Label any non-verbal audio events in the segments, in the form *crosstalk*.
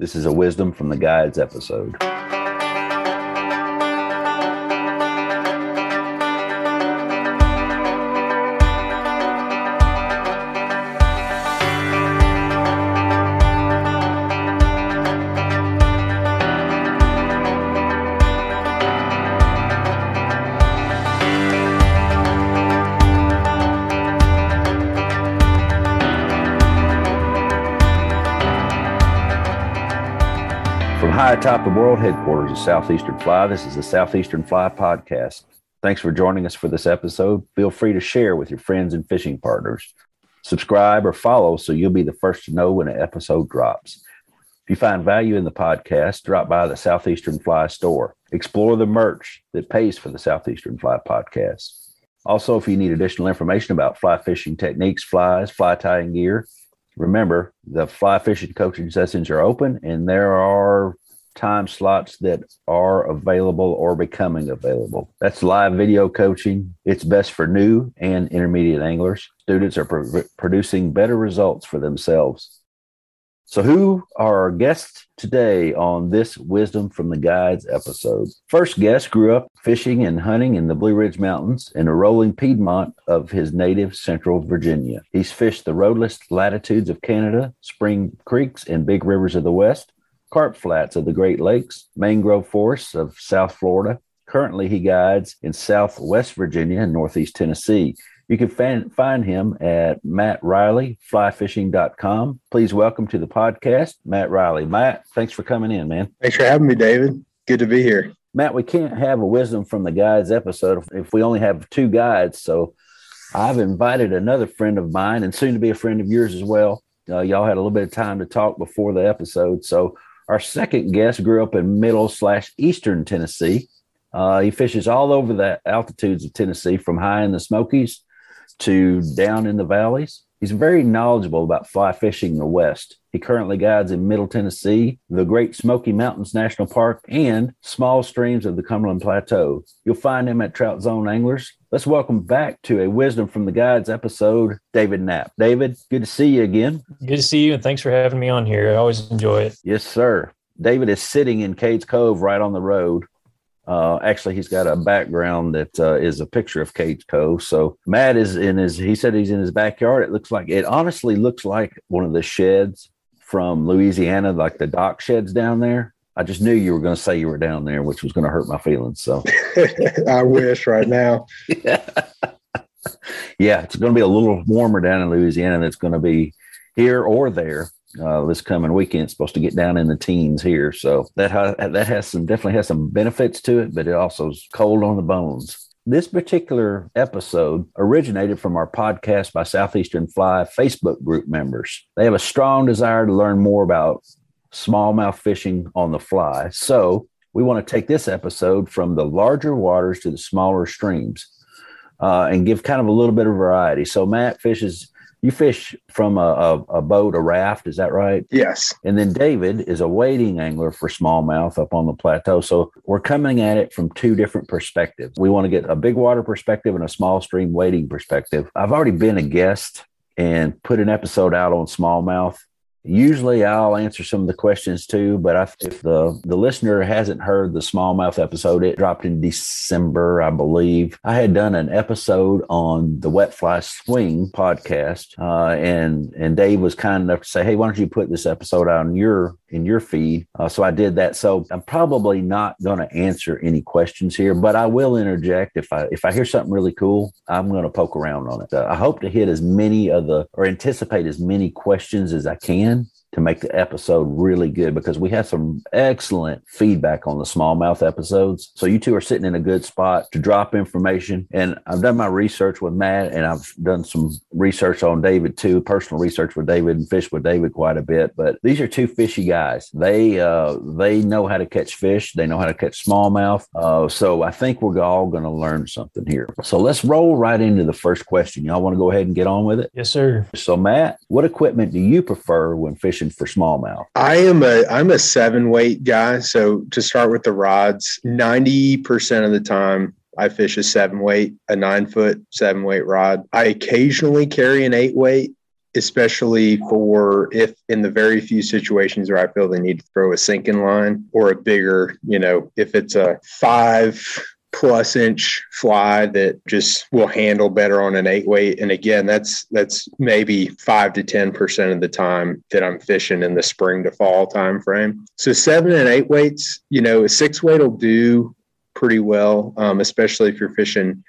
This is a Wisdom from the Guides episode. Atop the world headquarters of Southeastern Fly, this is the Southeastern Fly Podcast. Thanks for joining us for this episode. Feel free to share with your friends and fishing partners. Subscribe or follow so you'll be the first to know when an episode drops. If you find value in the podcast, drop by the Southeastern Fly store. Explore the merch that pays for the Southeastern Fly Podcast. Also, if you need additional information about fly fishing techniques, flies, fly tying gear, remember the fly fishing coaching sessions are open and there are time slots that are available or becoming available. That's live video coaching. It's best for new and intermediate anglers. Students are pro- producing better results for themselves. So, who are our guests today on this Wisdom from the Guides episode? First guest grew up fishing and hunting in the Blue Ridge Mountains in a rolling Piedmont of his native central Virginia. He's fished the roadless latitudes of Canada, spring creeks, and big rivers of the West, carp flats of the Great Lakes, mangrove forests of South Florida. Currently, he guides in Southwest Virginia and Northeast Tennessee. You can fan, find him at Matt Riley, flyfishing.com. Please welcome to the podcast, Matt Riley. Matt, thanks for coming in, man. Thanks for having me, David. Good to be here. Matt, we can't have a wisdom from the guides episode if we only have two guides. So I've invited another friend of mine and soon to be a friend of yours as well. Uh, y'all had a little bit of time to talk before the episode. So our second guest grew up in middle slash eastern Tennessee. Uh, he fishes all over the altitudes of Tennessee, from high in the Smokies to down in the valleys. He's very knowledgeable about fly fishing in the West. He currently guides in Middle Tennessee, the Great Smoky Mountains National Park, and small streams of the Cumberland Plateau. You'll find him at Trout Zone Anglers. Let's welcome back to a Wisdom from the Guides episode, David Knapp. David, good to see you again. Good to see you, and thanks for having me on here. I always enjoy it. Yes, sir. David is sitting in Cades Cove right on the road. Uh, actually, he's got a background that uh, is a picture of Cades Cove. So Matt is in his. He said he's in his backyard. It looks like it. Honestly, looks like one of the sheds from Louisiana, like the dock sheds down there. I just knew you were going to say you were down there, which was going to hurt my feelings. So *laughs* I wish right now. yeah. *laughs* yeah, it's going to be a little warmer down in Louisiana than it's going to be here or there uh, this coming weekend. It's supposed to get down in the teens here, so that ha- that has some definitely has some benefits to it, but it also is cold on the bones. This particular episode originated from our podcast by Southeastern Fly Facebook group members. They have a strong desire to learn more about smallmouth fishing on the fly. So we want to take this episode from the larger waters to the smaller streams uh, and give kind of a little bit of variety. So Matt fishes you fish from a, a, a, boat, a raft, is that right? Yes. And then David is a wading angler for smallmouth up on the plateau. So we're coming at it from two different perspectives. We want to get a big water perspective and a small stream wading perspective. I've already been a guest and put an episode out on smallmouth Usually I'll answer some of the questions too, but I, if the, the listener hasn't heard the smallmouth episode, it dropped in December, I believe. I had done an episode on the Wet Fly Swing podcast, uh, and and Dave was kind enough to say, "Hey, why don't you put this episode on your in your feed?" Uh, so I did that. So I'm probably not going to answer any questions here, but I will interject if I if I hear something really cool, I'm going to poke around on it. Uh, I hope to hit as many of the or anticipate as many questions as I can to make the episode really good because we have some excellent feedback on the smallmouth episodes. So you two are sitting in a good spot to drop information. And I've done my research with Matt and I've done some research on David too, personal research with David and fish with David quite a bit. But these are two fishy guys. They uh, they know how to catch fish. They know how to catch smallmouth. Uh, so I think we're all going to learn something here. So let's roll right into the first question. Y'all want to go ahead and get on with it? Yes, sir. So Matt, what equipment do you prefer when fishing for smallmouth? I am a I'm a seven weight guy. So to start with the rods, ninety percent of the time I fish a seven weight, a nine foot seven weight rod. I occasionally carry an eight weight, especially for if in the very few situations where I feel they need to throw a sinking line or a bigger, you know, if it's a five plus inch fly that just will handle better on an eight weight. And again, that's that's maybe five to ten percent of the time that I'm fishing in the spring to fall time frame. So seven and eight weights, you know, a six weight will do pretty well, um, especially if you're fishing,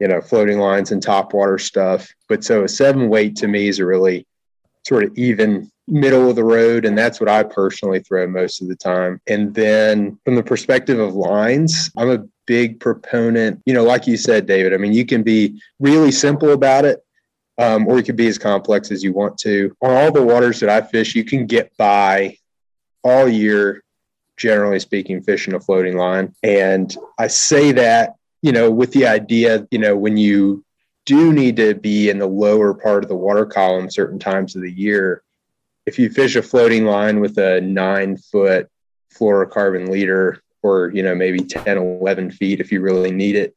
you know, floating lines and top water stuff. But so a seven weight to me is a really sort of even middle of the road. And that's what I personally throw most of the time. And then from the perspective of lines, I'm a big proponent, you know, like you said, David, I mean, you can be really simple about it. Um, or you can be as complex as you want to. On all the waters that I fish, you can get by all year, generally speaking, fishing a floating line. And I say that, you know, with the idea, you know, when you do need to be in the lower part of the water column certain times of the year, if you fish a floating line with a nine foot fluorocarbon leader or you know maybe 10 11 feet if you really need it.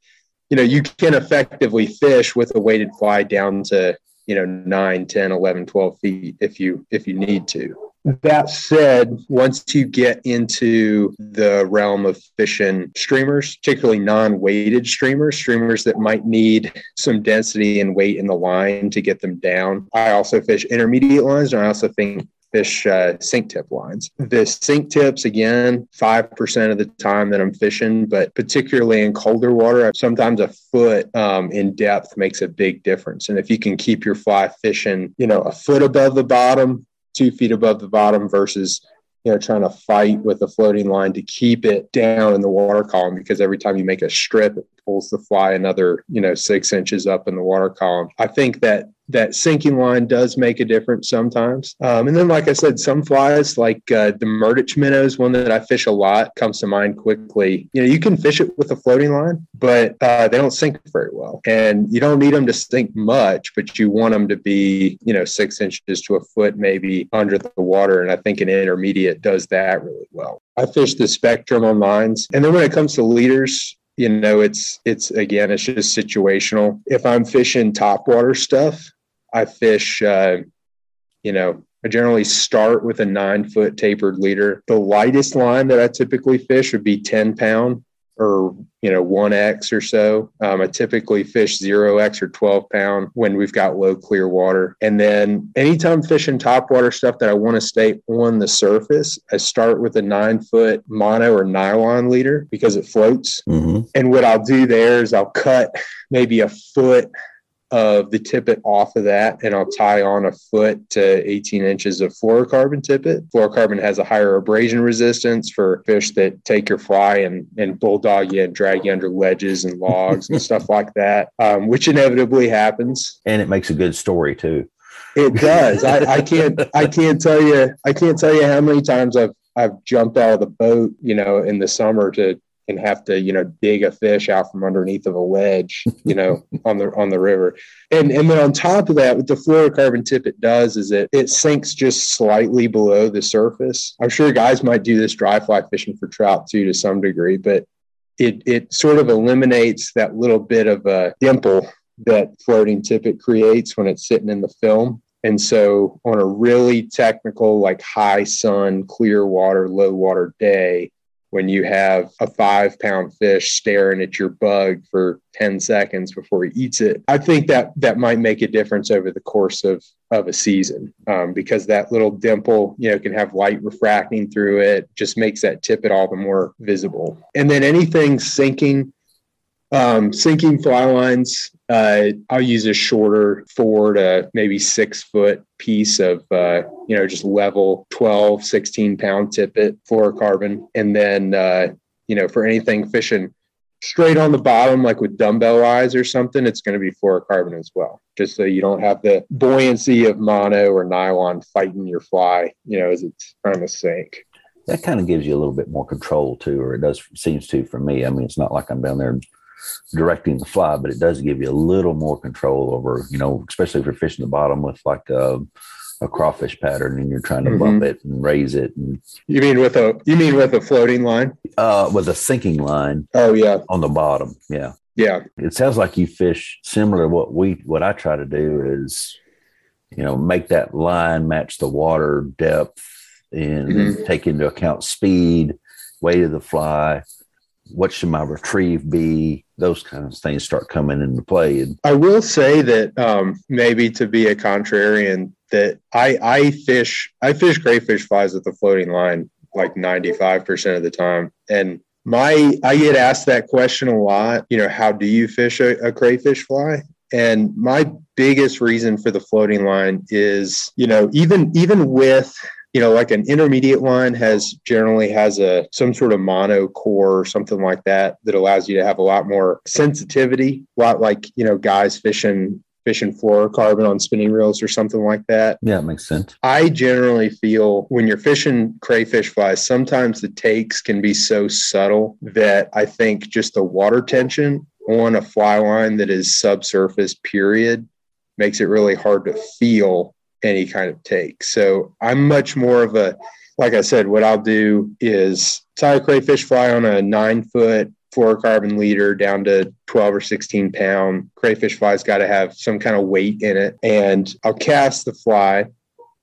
You know you can effectively fish with a weighted fly down to you know 9 10 11 12 feet if you if you need to. That said once you get into the realm of fishing streamers particularly non-weighted streamers streamers that might need some density and weight in the line to get them down i also fish intermediate lines and i also think fish uh, sink tip lines. The sink tips, again, 5% of the time that I'm fishing, but particularly in colder water, sometimes a foot um, in depth makes a big difference. And if you can keep your fly fishing, you know, a foot above the bottom, two feet above the bottom versus you know, trying to fight with a floating line to keep it down in the water column because every time you make a strip, it pulls the fly another, you know, six inches up in the water column. I think that that sinking line does make a difference sometimes. Um, and then, like I said, some flies like uh, the Murdich minnows, one that I fish a lot, comes to mind quickly. You know, you can fish it with a floating line, but uh, they don't sink very well. And you don't need them to sink much, but you want them to be, you know, six inches to a foot maybe under the water. And I think an intermediate does that really well. I fish the spectrum on lines. And then when it comes to leaders, you know it's it's again it's just situational if i'm fishing top water stuff I fish, uh, you know, I generally start with a nine foot tapered leader. The lightest line that I typically fish would be 10 pound or, you know, 1X or so. Um, I typically fish 0X or 12 pound when we've got low clear water. And then anytime fishing top water stuff that I want to stay on the surface, I start with a nine foot mono or nylon leader because it floats. Mm-hmm. And what I'll do there is I'll cut maybe a foot of the tippet off of that and I'll tie on a foot to 18 inches of fluorocarbon tippet. Fluorocarbon has a higher abrasion resistance for fish that take your fly and, and bulldog you and drag you under ledges and logs and *laughs* stuff like that, um, which inevitably happens. And it makes a good story too. It does. I, I can't I can't tell you I can't tell you how many times I've I've jumped out of the boat, you know, in the summer to and have to you know dig a fish out from underneath of a ledge you know *laughs* on the on the river. And and then on top of that what the fluorocarbon tippet does is it it sinks just slightly below the surface. I'm sure guys might do this dry fly fishing for trout too to some degree but it it sort of eliminates that little bit of a dimple that floating tippet creates when it's sitting in the film. And so on a really technical like high sun clear water low water day when you have a five pound fish staring at your bug for 10 seconds before he eats it. I think that that might make a difference over the course of of a season um, because that little dimple you know can have light refracting through it just makes that tippet all the more visible. And then anything sinking um, sinking fly lines, uh, I'll use a shorter four to maybe six foot piece of, uh, you know, just level 12, 16 pound tippet fluorocarbon. And then, uh, you know, for anything fishing straight on the bottom, like with dumbbell eyes or something, it's going to be fluorocarbon as well, just so you don't have the buoyancy of mono or nylon fighting your fly, you know, as it's trying to sink that kind of gives you a little bit more control too, or it does seems to for me. I mean, it's not like I'm down there directing the fly, but it does give you a little more control over, you know, especially if you're fishing the bottom with like a, a crawfish pattern and you're trying to mm-hmm. bump it and raise it. And, you mean with a you mean with a floating line? Uh, with a sinking line. Oh yeah, on the bottom. Yeah, yeah. It sounds like you fish similar. To what we what I try to do is you know, make that line match the water depth and mm-hmm. take into account speed, weight of the fly. What should my retrieve be? Those kinds of things start coming into play. And I will say that um, maybe to be a contrarian, that I I fish I fish crayfish flies with a floating line like 95% of the time. And my I get asked that question a lot, you know, how do you fish a, a crayfish fly? And my biggest reason for the floating line is, you know, even even with you know like an intermediate line has generally has a some sort of mono core or something like that that allows you to have a lot more sensitivity a lot like you know guys fishing fishing fluorocarbon on spinning reels or something like that. Yeah, it makes sense. I generally feel when you're fishing crayfish flies, sometimes the takes can be so subtle that I think just the water tension on a fly line that is subsurface, period, makes it really hard to feel any kind of take. So I'm much more of a, like I said, what I'll do is tie a crayfish fly on a nine foot fluorocarbon leader down to 12 or 16 pound. Crayfish fly's got to have some kind of weight in it. And I'll cast the fly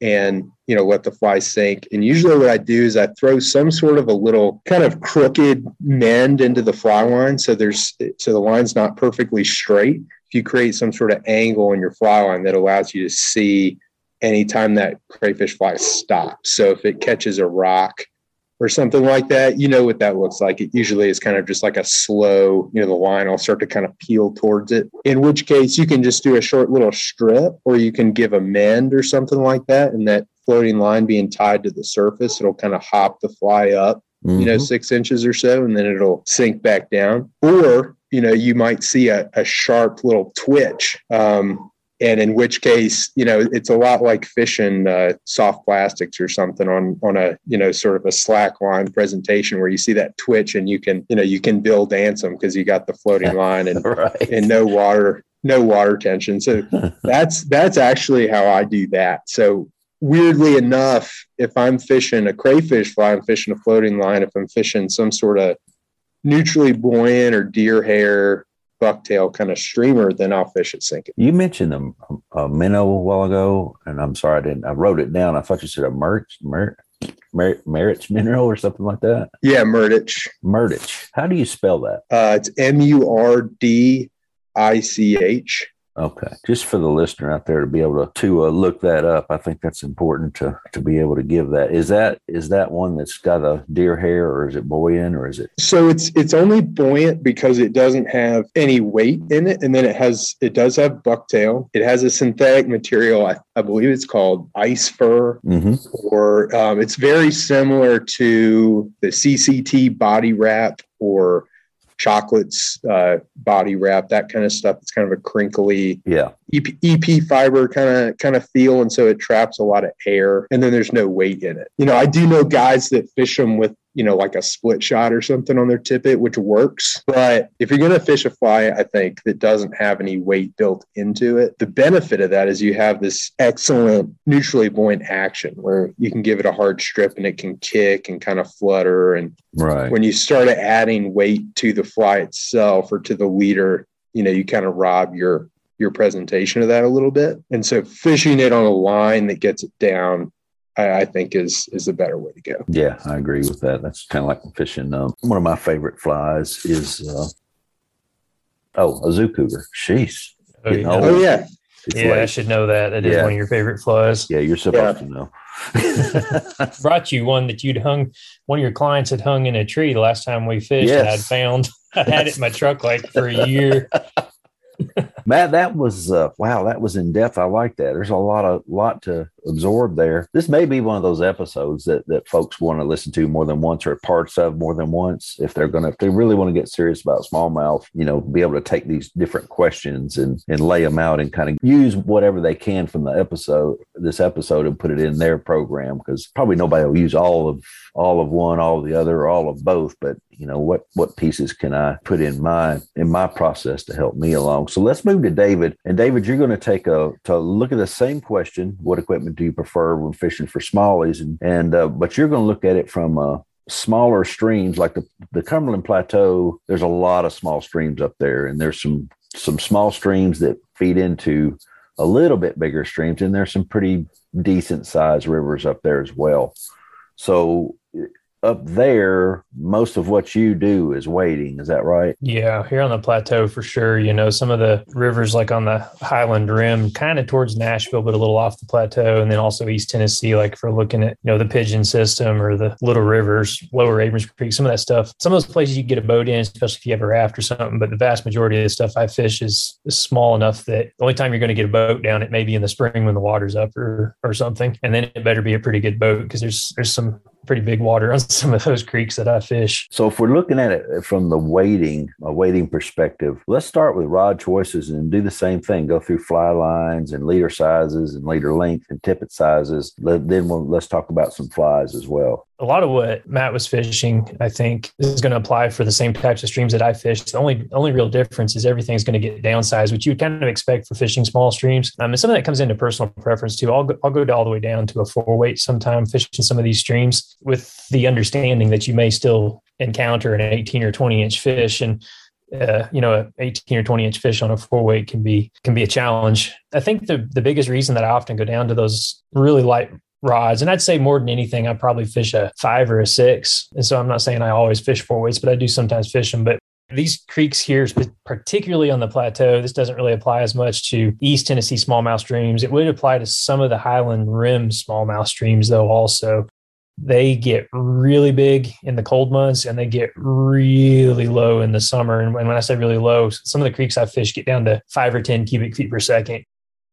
and you know let the fly sink and usually what i do is i throw some sort of a little kind of crooked mend into the fly line so there's so the line's not perfectly straight if you create some sort of angle in your fly line that allows you to see anytime that crayfish fly stops so if it catches a rock or something like that, you know what that looks like. It usually is kind of just like a slow, you know, the line will start to kind of peel towards it. In which case, you can just do a short little strip or you can give a mend or something like that. And that floating line being tied to the surface, it'll kind of hop the fly up, mm-hmm. you know, mm-hmm. six inches or so, and then it'll sink back down. Or, you know, you might see a, a sharp little twitch. Um, and in which case you know it's a lot like fishing uh, soft plastics or something on on a you know sort of a slack line presentation where you see that twitch and you can you know you can Bill Dance them because you got the floating *laughs* line and right. and no water no water tension so *laughs* that's that's actually how i do that so weirdly enough if i'm fishing a crayfish fly i'm fishing a floating line if i'm fishing some sort of neutrally buoyant or deer hair bucktail kind of streamer, then I'll fish at sinking. You mentioned a, a minnow a while ago, and I'm sorry I didn't. I wrote it down. I thought you said a merch, mer, mer, Meritch mineral or something like that. Yeah, Murdich. Murdich. How do you spell that? Uh, it's M U R D I C H. Okay, just for the listener out there to be able to to uh, look that up, I think that's important to to be able to give that. Is that is that one that's got a deer hair, or is it buoyant, or is it? So it's it's only buoyant because it doesn't have any weight in it, and then it has it does have bucktail. It has a synthetic material, I, I believe it's called ice fur, mm-hmm. or um, it's very similar to the CCT body wrap or Chocklett's, uh, body wrap, that kind of stuff. It's kind of a crinkly, yeah, EP, EP fiber kind of kind of feel, and so it traps a lot of air, and then there's no weight in it. You know, I do know guys that fish them with you know, like a split shot or something on their tippet, which works. But if you're going to fish a fly, I think that doesn't have any weight built into it, the benefit of that is you have this excellent neutrally buoyant action where you can give it a hard strip and it can kick and kind of flutter. And right. when you start adding weight to the fly itself or to the leader, you know, you kind of rob your your presentation of that a little bit. And so fishing it on a line that gets it down I, I, think is is the better way to go. Yeah, I agree with that. That's kind of like fishing. Um, one of my favorite flies is uh, oh a zoo cougar. Sheesh. Oh yeah. Oh, yeah. yeah, late. I should know that. That is yeah. one of your favorite flies. Yeah, you're supposed yeah. to know. *laughs* Brought you one that you'd hung. One of your clients had hung in a tree the last time we fished. Yes. And I'd found. *laughs* I had it in my truck like for a year. *laughs* Matt, that was uh, wow, that was in depth. I like that. There's a lot of lot to absorb there. This may be one of those episodes that that folks want to listen to more than once or parts of more than once if they're gonna if they really want to get serious about smallmouth, you know, be able to take these different questions and and lay them out and kind of use whatever they can from the episode, this episode, and put it in their program because probably nobody will use all of all of one, all of the other, or all of both. But you know what what pieces can I put in my in my process to help me along? So let's move to David. And David, you're going to take a to look at the same question: What equipment do you prefer when fishing for smallies? And and uh, but you're going to look at it from uh, smaller streams like the the Cumberland Plateau. There's a lot of small streams up there, and there's some some small streams that feed into a little bit bigger streams, and there's some pretty decent sized rivers up there as well. So up there, most of what you do is wading. Is that right? Yeah, here on the plateau for sure. You know, some of the rivers like on the Highland Rim, kind of towards Nashville, but a little off the plateau, and then also East Tennessee. Like we're looking at you know the Pigeon System or the Little Rivers, Lower Abrams Creek, some of that stuff. Some of those places you get a boat in, especially if you have a raft or something. But the vast majority of the stuff I fish is, is small enough that the only time you're going to get a boat down, it may be in the spring when the water's up or or something, and then it better be a pretty good boat because there's there's some pretty big water on *laughs* some of those creeks that I fish. So if we're looking at it from the wading, a wading perspective, let's start with rod choices and do the same thing. Go through fly lines and leader sizes and leader length and tippet sizes. Then we'll, let's talk about some flies as well a lot of what Matt was fishing, I think, is going to apply for the same types of streams that I fish. The only only real difference is everything's going to get downsized, which you kind of expect for fishing small streams. Um, and some of that comes into personal preference too. I'll go, I'll go all the way down to a four weight sometime fishing some of these streams with the understanding that you may still encounter an 18 or 20 inch fish and uh, you know, a 18 or 20 inch fish on a four weight can be can be a challenge. I think the the biggest reason that I often go down to those really light rods. And I'd say more than anything, I probably fish a five or a six. And so I'm not saying I always fish four weights, but I do sometimes fish them. But these creeks here, particularly on the plateau, this doesn't really apply as much to East Tennessee smallmouth streams. It would apply to some of the Highland Rim smallmouth streams, though, also. They get really big in the cold months and they get really low in the summer. And when I say really low, some of the creeks I fish get down to five or 10 cubic feet per second.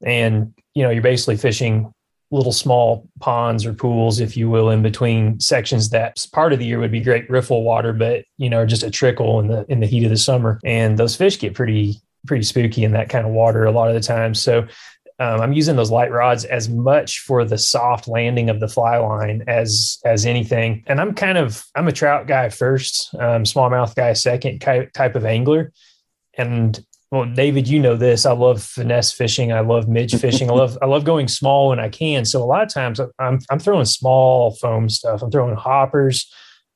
And, you know, you're basically fishing little small ponds or pools, if you will, in between sections that part of the year would be great riffle water, but you know, just a trickle in the in the heat of the summer. And those fish get pretty pretty spooky in that kind of water a lot of the time. So um, I'm using those light rods as much for the soft landing of the fly line as as anything. And I'm kind of I'm a trout guy first, um, smallmouth guy second type of angler. And well, David, you know this. I love finesse fishing. I love midge *laughs* fishing. I love I love going small when I can. So a lot of times I'm I'm throwing small foam stuff. I'm throwing hoppers,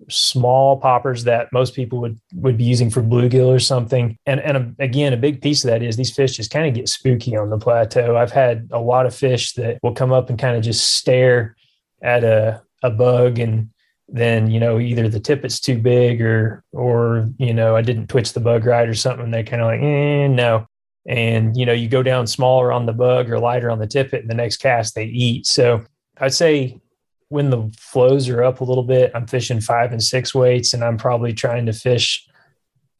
small poppers that most people would would be using for bluegill or something. And and again, a big piece of that is these fish just kind of get spooky on the plateau. I've had a lot of fish that will come up and kind of just stare at a a bug and then you know either the tippet's too big or or you know I didn't twitch the bug right or something. They're kind of like, eh, no. And you know you go down smaller on the bug or lighter on the tippet, and the next cast they eat. So I'd say when the flows are up a little bit, I'm fishing five and six weights, and I'm probably trying to fish.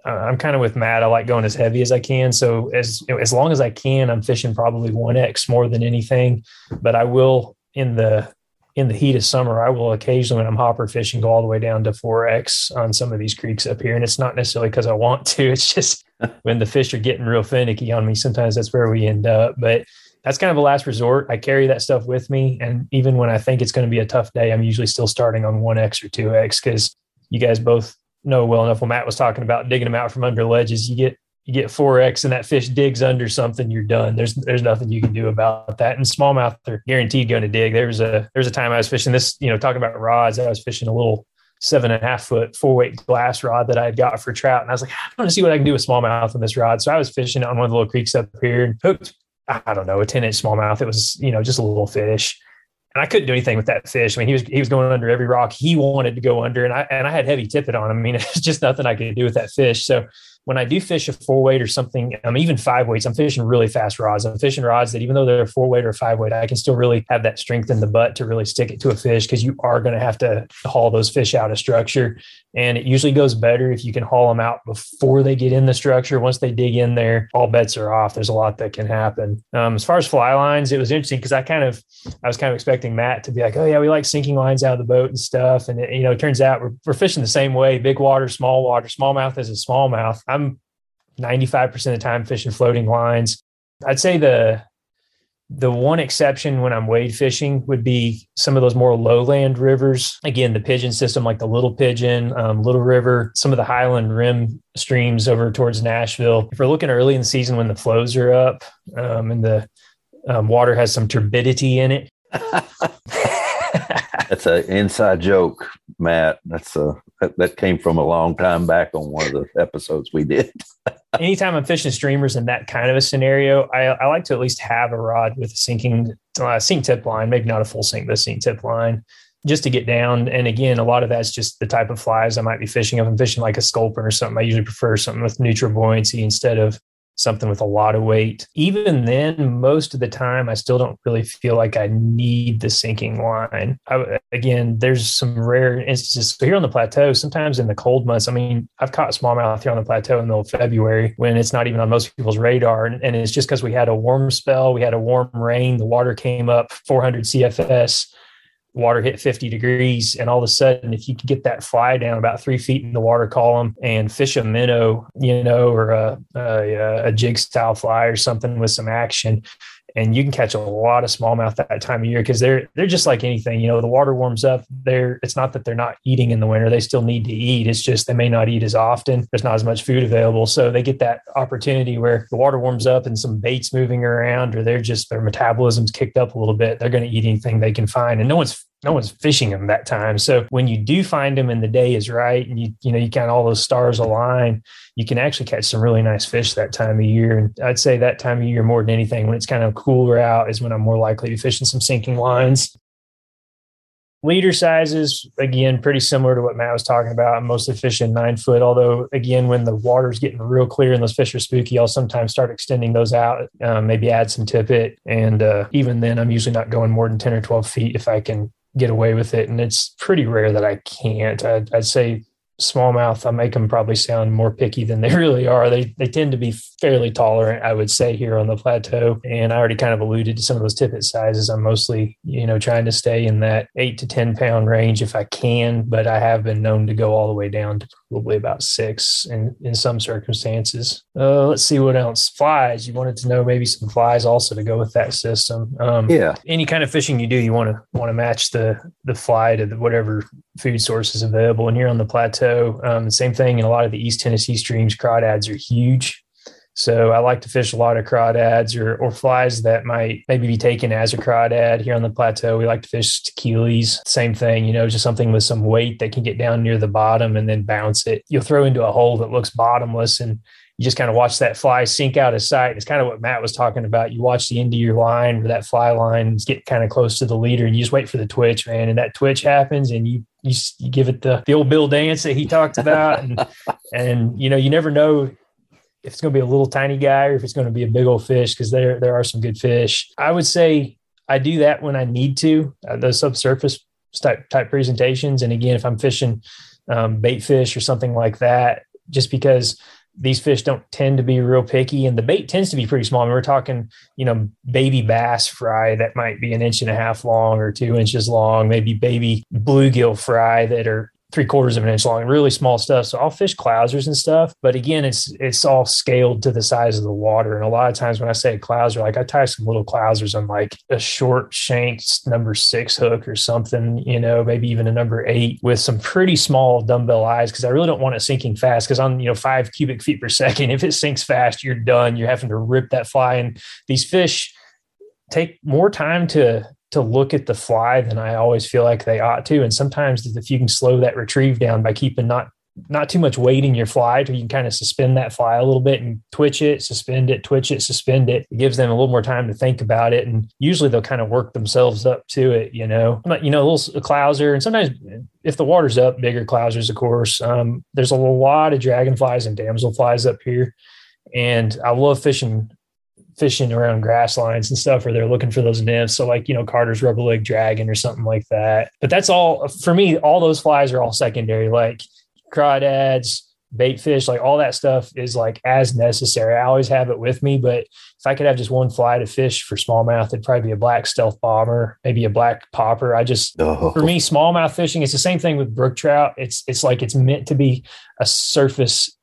Uh, I'm kind of with Matt. I like going as heavy as I can. So as as long as I can, I'm fishing probably one X more than anything. But I will in the in the heat of summer, I will occasionally, when I'm hopper fishing, go all the way down to 4X on some of these creeks up here. And it's not necessarily because I want to, *laughs* it's just *laughs* when the fish are getting real finicky on me, sometimes that's where we end up. But that's kind of a last resort. I carry that stuff with me. And even when I think it's going to be a tough day, I'm usually still starting on 1X or 2X because you guys both know well enough. When Matt was talking about digging them out from under ledges, you get you get 4x and that fish digs under something, you're done. There's there's nothing you can do about that. And smallmouth are guaranteed going to dig. There was a there's a time I was fishing this, you know, talking about rods. I was fishing a little seven and a half foot four weight glass rod that I had got for trout. And I was like, I want to see what I can do with smallmouth on this rod. So I was fishing on one of the little creeks up here and hooked, I don't know, a 10 inch smallmouth. It was, you know, just a little fish. And I couldn't do anything with that fish. I mean, he was he was going under every rock he wanted to go under, and I and I had heavy tippet on him. I mean, *laughs* it's just nothing I could do with that fish. So when I do fish a four weight or something, I'm even five weights, I'm fishing really fast rods. I'm fishing rods that even though they're four weight or five weight, I can still really have that strength in the butt to really stick it to a fish because you are going to have to haul those fish out of structure. And it usually goes better if you can haul them out before they get in the structure. Once they dig in there, all bets are off. There's a lot that can happen. Um, as far as fly lines, it was interesting because I kind of, I was kind of expecting Matt to be like, oh yeah, we like sinking lines out of the boat and stuff. And it, you know, it turns out we're, we're fishing the same way, big water, small water, smallmouth is a smallmouth. I'm 95% of the time fishing floating lines. I'd say the the one exception when I'm wade fishing would be some of those more lowland rivers. Again, the pigeon system, like the Little Pigeon, um, Little River, some of the Highland Rim streams over towards Nashville. If we're looking early in the season when the flows are up um, and the um, water has some turbidity in it. *laughs* That's an inside joke, Matt. That's a that, came from a long time back on one of the episodes we did. *laughs* Anytime I'm fishing streamers in that kind of a scenario, I, I like to at least have a rod with a sinking uh, sink tip line, maybe not a full sink, but sink tip line just to get down. And again, a lot of that's just the type of flies I might be fishing. If I'm fishing like a sculpin or something, I usually prefer something with neutral buoyancy instead of something with a lot of weight. Even then, most of the time, I still don't really feel like I need the sinking line. I, again, there's some rare instances. So here on the plateau, sometimes in the cold months, I mean, I've caught smallmouth here on the plateau in the middle of February when it's not even on most people's radar. And, and it's just because we had a warm spell, we had a warm rain, the water came up 400 CFS water hit 50 degrees and all of a sudden if you could get that fly down about three feet in the water column and fish a minnow you know or a, a, a jig style fly or something with some action and you can catch a lot of smallmouth that time of year because they're they're just like anything. You know, the water warms up. They're it's not that they're not eating in the winter; they still need to eat. It's just they may not eat as often. There's not as much food available, so they get that opportunity where the water warms up and some baits moving around, or they're just their metabolism's kicked up a little bit. They're going to eat anything they can find, and no one's no one's fishing them that time. So when you do find them and the day is right, and you you know you of all those stars align, you can actually catch some really nice fish that time of year. And I'd say that time of year more than anything, when it's kind of cooler out, is when I'm more likely to fish in some sinking lines. Leader sizes, again, pretty similar to what Matt was talking about. I'm mostly fishing nine foot, although, again, when the water's getting real clear and those fish are spooky, I'll sometimes start extending those out, um, maybe add some tippet. And uh, even then, I'm usually not going more than 10 or 12 feet if I can get away with it. And it's pretty rare that I can't. I'd, I'd say smallmouth, I make them probably sound more picky than they *laughs* really are. They they tend to be fairly tolerant, I would say, here on the plateau. And I already kind of alluded to some of those tippet sizes. I'm mostly, you know, trying to stay in that eight to 10 pound range if I can, but I have been known to go all the way down to probably about six in, in some circumstances. Uh, let's see what else. Flies. You wanted to know maybe some flies also to go with that system. Um, yeah. Any kind of fishing you do, you want to want to match the the fly to the, whatever food source is available. And here on the plateau, um, same thing in a lot of the East Tennessee streams, crawdads are huge. So I like to fish a lot of crawdads or, or flies that might maybe be taken as a crawdad here on the plateau. We like to fish Tequeelys. Same thing, you know, just something with some weight that can get down near the bottom and then bounce it. You'll throw into a hole that looks bottomless and you just kind of watch that fly sink out of sight. It's kind of what Matt was talking about. You watch the end of your line where that fly line getting kind of close to the leader and you just wait for the twitch, man. And that twitch happens and you you, you give it the, the old Bill Dance that he talked about. And, *laughs* and, you know, you never know if it's going to be a little tiny guy or if it's going to be a big old fish because there there are some good fish. I would say I do that when I need to uh, those subsurface type type presentations. And again, if I'm fishing um, bait fish or something like that, just because these fish don't tend to be real picky and the bait tends to be pretty small. I mean, we're talking, you know, baby bass fry that might be an inch and a half long or two inches long, maybe baby bluegill fry that are three quarters of an inch long, really small stuff. So I'll fish clousers and stuff. But again, it's it's all scaled to the size of the water. And a lot of times when I say clouser, like I tie some little clousers on like a short shanked number six hook or something, you know, maybe even a number eight with some pretty small dumbbell eyes because I really don't want it sinking fast because on, you know, five cubic feet per *laughs* second, if it sinks fast, you're done. You're having to rip that fly. And these fish take more time to to look at the fly than I always feel like they ought to. And sometimes if you can slow that retrieve down by keeping not not too much weight in your fly, to you can kind of suspend that fly a little bit and twitch it, suspend it, twitch it, suspend it. It gives them a little more time to think about it. And usually they'll kind of work themselves up to it, you know. You know, a little a clouser, and sometimes if the water's up, bigger clousers, of course. Um, there's a lot of dragonflies and damselflies up here. And I love fishing fishing around grass lines and stuff, or they're looking for those nymphs. So like, you know, Carter's rubber leg dragon or something like that. But that's all for me, all those flies are all secondary, like crawdads, bait fish, like all that stuff is like as necessary. I always have it with me, but if I could have just one fly to fish for smallmouth, it'd probably be a black stealth bomber, maybe a black popper. I just oh. for me, smallmouth fishing, it's the same thing with brook trout. It's it's like it's meant to be a surface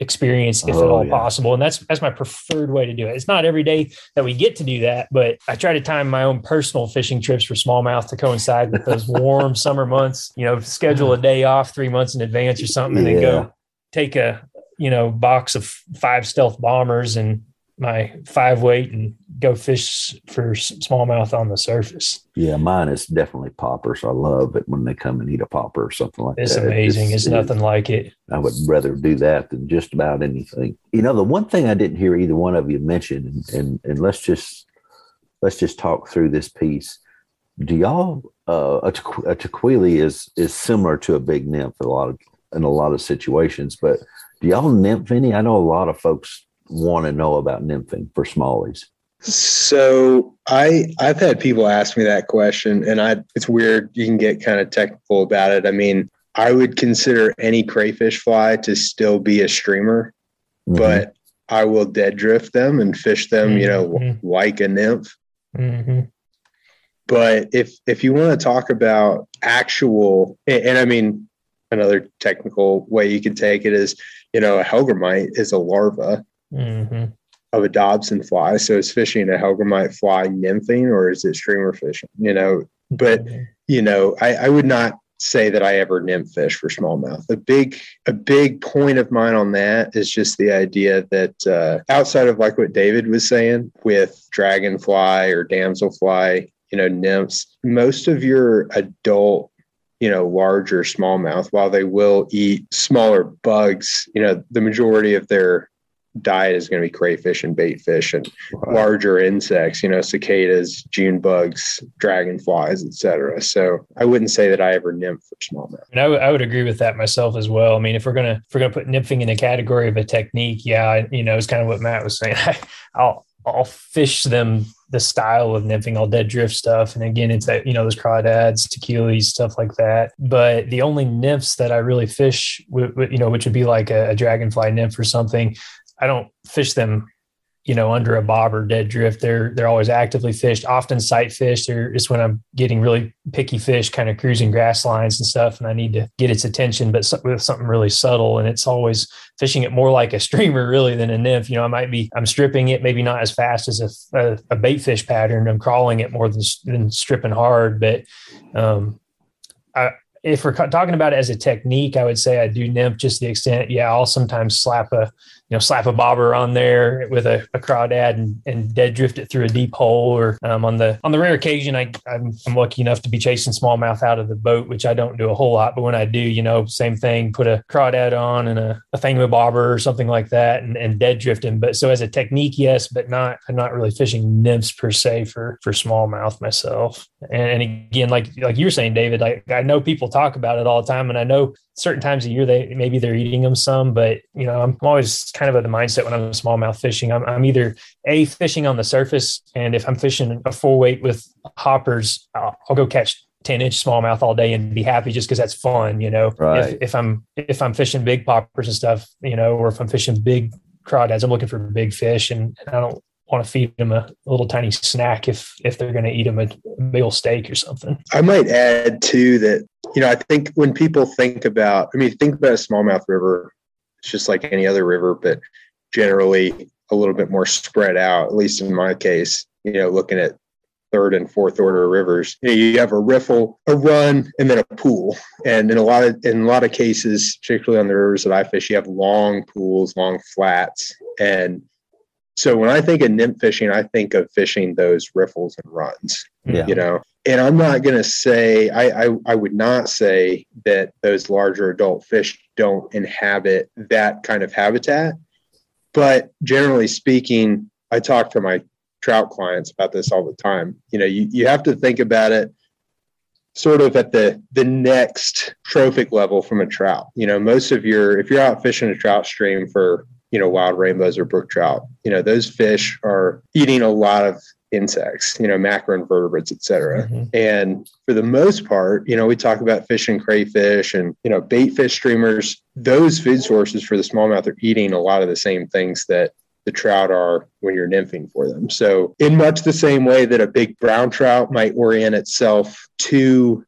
experience if oh, at all yeah. possible and that's that's my preferred way to do it it's not every day that we get to do that but i try to time my own personal fishing trips for smallmouth to coincide with those *laughs* warm summer months you know schedule a day off three months in advance or something and yeah. then go take a you know box of five stealth bombers and my five weight and go fish for smallmouth on the surface. Yeah, mine is definitely poppers. I love it when they come and eat a popper or something like it's that. Amazing. It's, amazing. it's nothing like it. I would rather do that than just about anything. You know, the one thing I didn't hear either one of you mention, and and, and let's just let's just talk through this piece. Do y'all uh, a, a Tequeely is is similar to a big nymph a lot of in a lot of situations, but do y'all nymph any? I know a lot of folks want to know about nymphing for smallies. So I I've had people ask me that question, and I it's weird. You can get kind of technical about it. I mean, I would consider any crayfish fly to still be a streamer, mm-hmm. but I will dead drift them and fish them, mm-hmm. you know, mm-hmm. like a nymph. Mm-hmm. But if if you want to talk about actual, and, and I mean, another technical way you can take it is, you know, a hellgrammite is a larva mm-hmm. of a Dobson fly. So is fishing a hellgrammite fly nymphing or is it streamer fishing? You know, but mm-hmm. you know, I, I would not say that I ever nymph fish for smallmouth. A big a big point of mine on that is just the idea that uh, outside of like what David was saying with dragonfly or damselfly, you know, nymphs, most of your adult you know, larger smallmouth, while they will eat smaller bugs, you know, the majority of their diet is going to be crayfish and bait fish and wow. larger insects, you know, cicadas, June bugs, dragonflies, etc. So I wouldn't say that I ever nymph for smallmouth. And I, w- I would agree with that myself as well. I mean, if we're gonna if we're gonna put nymphing in a category of a technique, yeah, you know, it's kind of what Matt was saying. I, *laughs* I'll I'll fish them the style of nymphing, all dead drift stuff. And again, it's that, you know, those crawdads, Tequeelys, stuff like that. But the only nymphs that I really fish, you know, which would be like a, a dragonfly nymph or something, I don't fish them you know, under a bob or dead drift. They're they're always actively fished, often sight fish. They're it's when I'm getting really picky fish, kind of cruising grass lines and stuff, and I need to get its attention, but with something really subtle. And it's always fishing it more like a *laughs* streamer really than a nymph. You know, I might be I'm stripping it, maybe not as fast as a, a, a bait fish pattern. I'm crawling it more than than stripping hard, but um, I, if we're talking about it as a technique, I would say I do nymph just the extent. Yeah, I'll sometimes slap a you know, slap a bobber on there with a, a crawdad and, and dead drift it through a deep hole. Or um, on the on the rare occasion, I, I'm, I'm lucky enough to be chasing smallmouth out of the boat, which I don't do a whole lot. But when I do, you know, same thing, put a crawdad on and a, a thingamabobber or something like that and, and dead drift him. But so as a technique, yes, but not, I'm not really fishing nymphs per se for, for smallmouth myself. And, and again, like, like you were saying, David, I, I know people talk about it all the time and I know certain times a year they maybe they're eating them some but you know i'm always kind of of the mindset when i'm smallmouth fishing I'm, I'm either a fishing on the surface and if i'm fishing a full weight with hoppers i'll, I'll go catch 10 inch smallmouth all day and be happy just because that's fun you know right. if, if i'm if i'm fishing big poppers and stuff you know or if i'm fishing big crawdads i'm looking for big fish and, and i don't want to feed them a, a, little tiny snack if if they're going to eat them a, a big old steak or something. I might add too that you know I think when people think about, I mean, think about a smallmouth river, it's just like any other river, but generally a little bit more spread out. At least in my case, you know, looking at third and fourth order rivers. You, know, you, have a riffle, a run, and then a pool. And in a lot of in a lot of cases, particularly on the rivers that I fish, you have long pools, long flats, and so when I think of nymph fishing, I think of fishing those riffles and runs. Yeah. You know, and I'm not going to say I, I I would not say that those larger adult fish don't inhabit that kind of habitat, but generally speaking, I talk to my trout clients about this all the time. You know, you, you have to think about it sort of at the the next trophic level from a trout. You know, most of your if you're out fishing a trout stream for you know, wild rainbows or brook trout. You know, those fish are eating a lot of insects, you know, macroinvertebrates, et cetera. Mm-hmm. And for the most part, you know, we talk about fish and crayfish and, you know, bait fish streamers. Those food sources for the smallmouth are eating a lot of the same things that the trout are when you're nymphing for them. So, in much the same way that a big brown trout might orient itself to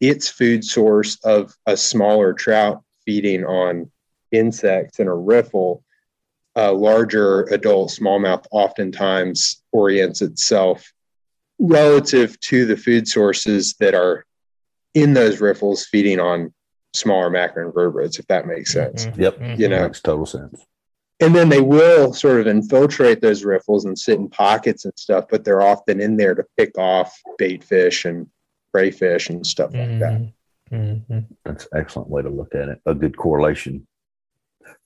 its food source of a smaller trout feeding on insects in a riffle, a larger adult smallmouth oftentimes orients itself relative to the food sources that are in those riffles feeding on smaller macroinvertebrates, if that makes sense. Mm-hmm. Yep. You know, makes total sense. And then they will sort of infiltrate those riffles and sit in pockets and stuff, but they're often in there to pick off bait fish and prey fish and stuff like mm-hmm. that. Mm-hmm. That's an excellent way to look at it. A good correlation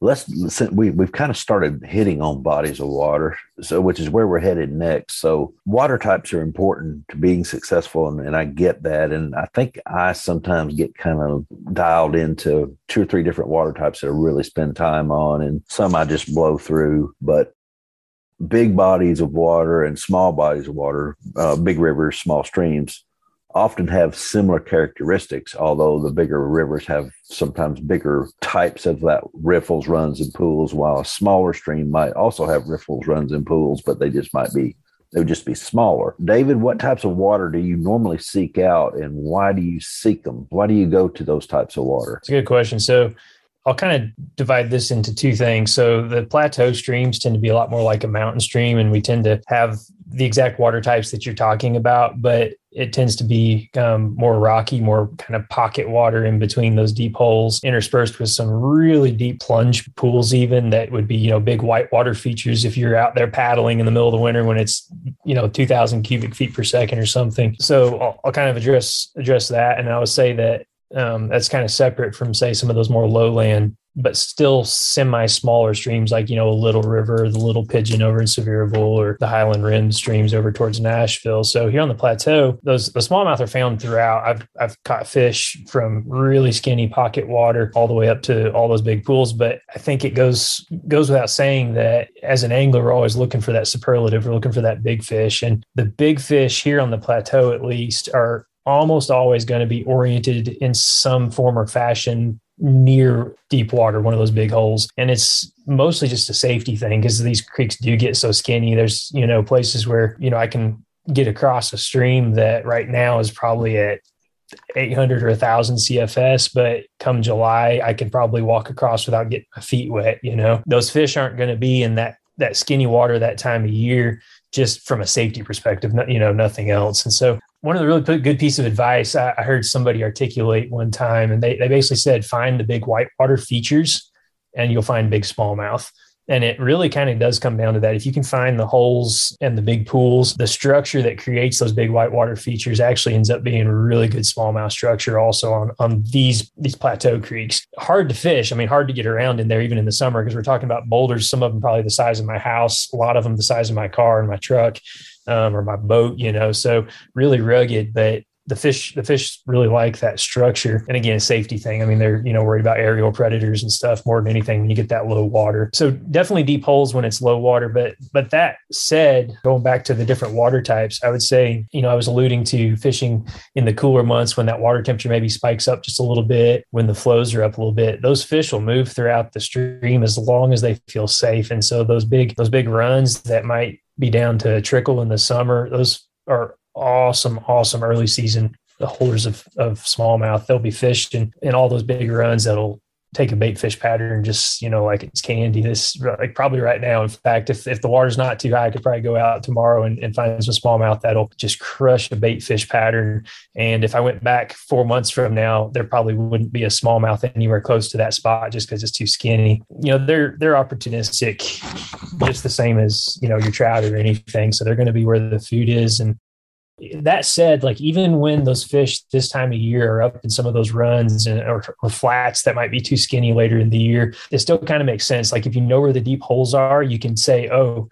let's we we've kind of started hitting on bodies of water so which is where we're headed next. So water types are important to being successful and, and i get that. And i think i sometimes get kind of dialed into two or three different water types that i really spend time on and some i just blow through. But big bodies of water and small bodies of water uh, big rivers small streams often have similar characteristics, although the bigger rivers have sometimes bigger types of that riffles, runs, and pools, while a smaller stream might also have riffles, runs, and pools, but they just might be they would just be smaller. David, what types of water do you normally seek out and why do you seek them? Why do you go to those types of water? It's a good question. So I'll kind of divide this into two things. So the plateau streams tend to be a lot more like a mountain stream, and we tend to have the exact water types that you're talking about, but it tends to be um, more rocky, more kind of pocket water in between those deep holes, interspersed with some really deep plunge pools, even that would be, you know, big white water features if you're out there paddling in the middle of the winter when it's, you know, 2000 cubic feet per second or something. So I'll, I'll kind of address, address that. And I would say that um, that's kind of separate from, say, some of those more lowland but still semi smaller streams like you know a little river the little pigeon over in sevierville or the highland rim streams over towards nashville. So here on the plateau those the smallmouth are found throughout. I've i've caught fish from really skinny pocket water all the way up to all those big pools but i think it goes goes without saying that as an angler we're always looking for that superlative we're looking for that big fish. And the big fish here on the plateau at least are almost always going to be oriented in some form or fashion near deep water, one of those big holes. And it's mostly just a safety thing because these creeks do get so skinny. There's, you know, places where, you know, I can get across a stream that right now is probably at 800 or 1000 CFS, but come July, I can probably walk across without getting my feet wet. You know, those fish aren't going to be in that, that skinny water that time of year just from a safety perspective, you know, nothing else. And so one of the really good piece of advice I, heard somebody articulate one time, and they, they basically said, find the big whitewater features and you'll find big smallmouth. And it really kind of does come down to that. If you can find the holes and the big pools, the structure that creates those big whitewater features actually ends up being a really good smallmouth structure also on, on these, these plateau creeks. Hard to fish. I mean, hard to get around in there, even in the summer, because we're talking about boulders, some of them probably the size of my house, a lot of them the size of my car and my truck um, or my boat, you know, so really rugged, but the fish the fish really like that structure. And again safety thing. I mean they're you know worried about aerial predators and stuff more than anything when you get that low water. So definitely deep holes when it's low water but but that said going back to the different water types i would say you know i was alluding to fishing in the cooler months when that water temperature maybe spikes up just a little bit when the flows are up a little bit. Those fish will move throughout the stream as long as they feel safe. And so those big those big runs that might be down to trickle in the summer. Those are awesome, awesome early season the holders of, of smallmouth. They'll be fished in, in all those big runs that'll take a bait fish pattern just you know like it's candy. This like probably right now in fact if, if the water's not too high i could probably go out tomorrow and, and find some smallmouth that'll just crush a bait fish pattern. And if i went back four months from now there probably wouldn't be a smallmouth anywhere close to that spot just because it's too skinny. You know they're they're opportunistic just the same as you know your trout or anything. So they're going to be where the food is. And that said, like even when those fish this time of year are up in some of those runs and, or, or, flats that might be too skinny later in the year, it still kind of makes sense. Like if you know where the deep holes are, you can say, oh,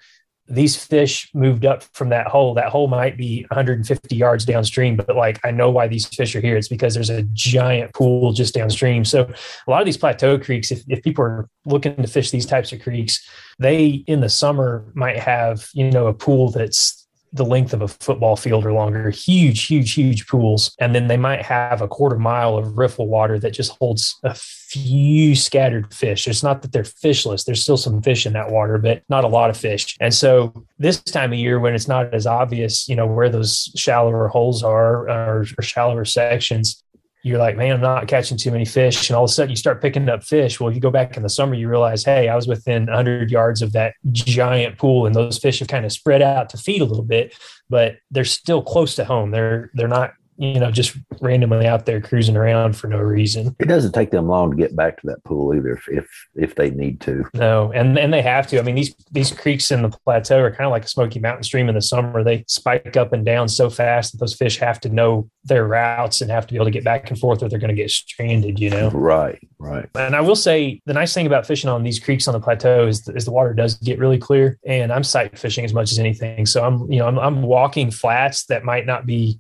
these fish moved up from that hole. That hole might be 150 yards downstream, but like I know why these fish are here. It's because there's a giant pool just downstream. So a lot of these plateau creeks, if, if people are looking to fish these types of creeks, they in the summer might have, you know, a pool that's the length of a football field or longer, huge, huge, huge pools. And then they might have a quarter mile of riffle water that just holds a few scattered fish. It's not that they're fishless, there's still some fish in that water, but not a lot of fish. And so this time of year, when it's not as obvious, you know, where those shallower holes are or, or shallower sections, you're like, man, I'm not catching too many fish. And all of a sudden you start picking up fish. Well, if you go back in the summer, you realize, hey, I was within 100 yards of that giant pool, and those fish have kind of spread out to feed a little bit, but they're still close to home. They're they're not you know, just randomly out there cruising around for no reason. It doesn't take them long to get back to that pool either, if if, if they need to. No, and and they have to. I mean, these these creeks in the plateau are kind of like a Smoky Mountain stream in the summer. They spike up and down so fast that those fish have to know their routes and have to be able to get back and forth, or they're going to get stranded. You know. Right. Right. And I will say the nice thing about fishing on these creeks on the plateau is, is the water does get really clear, and I'm sight fishing as much as anything. So I'm you know I'm, I'm walking flats that might not be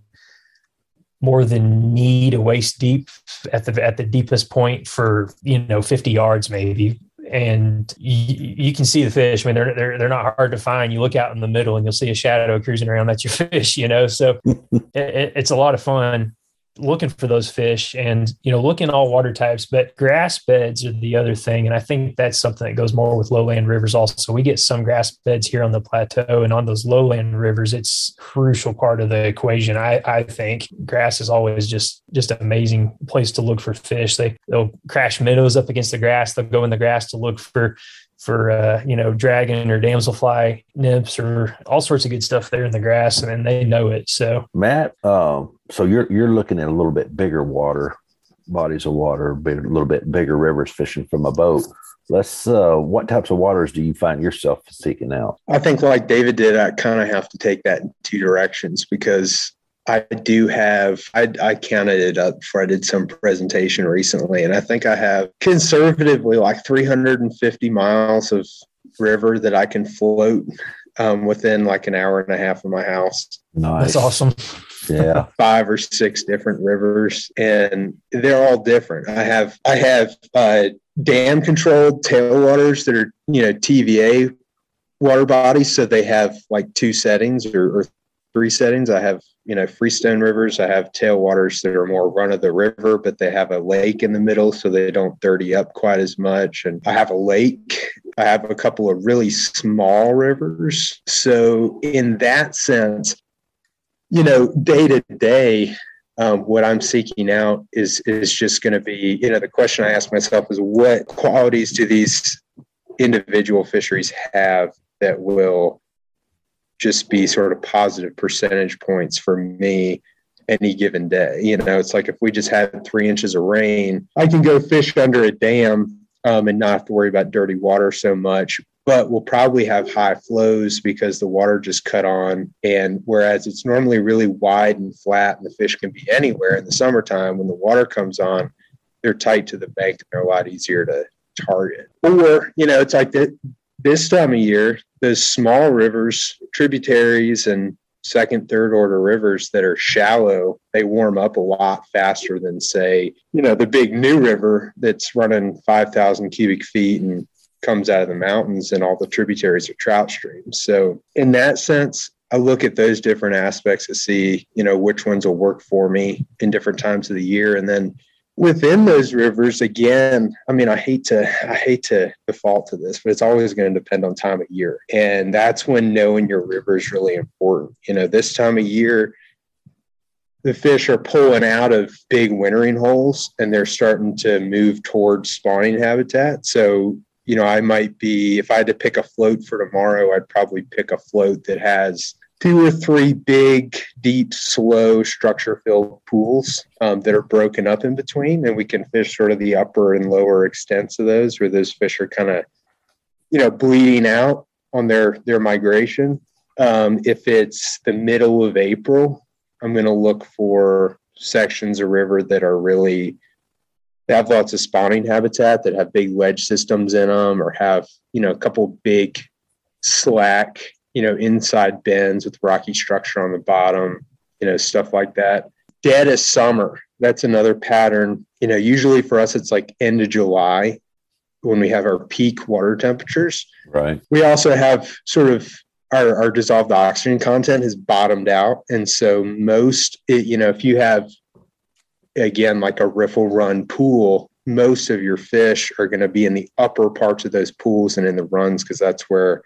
more than knee to waist deep at the at the deepest point for you know 50 yards maybe and you, you, can see the fish. I mean, they're, they're, they're not hard to find. You look out in the middle and you'll see a shadow cruising around. That's your *laughs* fish, you know? So *laughs* it, it's a lot of fun looking for those fish and you know looking all water types but grass beds are the other thing. And i think that's something that goes more with lowland rivers also. We get some grass beds here on the plateau and on those lowland rivers it's crucial part of the equation i i think. Grass is always just just amazing place to look for fish. They they'll crash minnows up against the grass. They'll go in the grass to look for for uh, you know dragon or damselfly nymphs or all sorts of good stuff there in the grass, and then they know it. So Matt, um, so you're you're looking at a little bit bigger water bodies of water, a little bit bigger rivers fishing from a boat. Let's. Uh, what types of waters do you find yourself seeking out? I think, like David did, I kind of have to take that in two directions because I do have, I, I counted it up before I did some presentation recently, and I think I have conservatively like 350 miles of river that I can float um, within like an hour and a half of my house. Nice. That's awesome. Yeah. *laughs* Five or six different rivers and they're all different. I have, I have, uh, dam controlled tailwaters that are, you know, TVA water bodies. So they have like two settings or, or three settings. I have, you know, freestone rivers. I have tailwaters that are more run of the river, but they have a lake in the middle so they don't dirty up quite as much. And I have a lake. I have a couple of really small rivers. So, in that sense, you know, day to day, um, what I'm seeking out is is just going to be, you know, the question I ask myself is what qualities do these individual fisheries have that will just be sort of positive percentage points for me any given day. You know, it's like if we just had three inches of rain, I can go fish under a dam um, and not have to worry about dirty water so much. But we'll probably have high flows because the water just cut on. And whereas it's normally really wide and flat and the fish can be anywhere in the summertime, when the water comes on, they're tight to the bank and they're a lot easier to target. Or, you know, it's like the, this time of year, those small rivers, tributaries, and second, third order rivers that are shallow, they warm up a lot faster than, say, you know, the big new river that's running 5,000 cubic feet and comes out of the mountains, and all the tributaries are trout streams. So, in that sense, I look at those different aspects to see, you know, which ones will work for me in different times of the year. And then within those rivers again i mean i hate to i hate to default to this but it's always going to depend on time of year and that's when knowing your river is really important you know this time of year the fish are pulling out of big wintering holes and they're starting to move towards spawning habitat so you know i might be if i had to pick a float for tomorrow i'd probably pick a float that has two or three big, deep, slow, structure filled pools um, that are broken up in between. And we can fish sort of the upper and lower extents of those where those fish are kind of, you know, bleeding out on their, their migration. Um, if it's the middle of April, I'm going to look for sections of river that are really they have lots of spawning habitat that have big ledge systems in them or have you know a couple big slack you know, inside bends with rocky structure on the bottom, you know, stuff like that. Dead as summer. That's another pattern. You know, usually for us, it's like end of July when we have our peak water temperatures. Right. We also have sort of our, our dissolved oxygen content has bottomed out. And so most, it, you know, if you have, again, like a riffle run pool, most of your fish are going to be in the upper parts of those pools and in the runs because that's where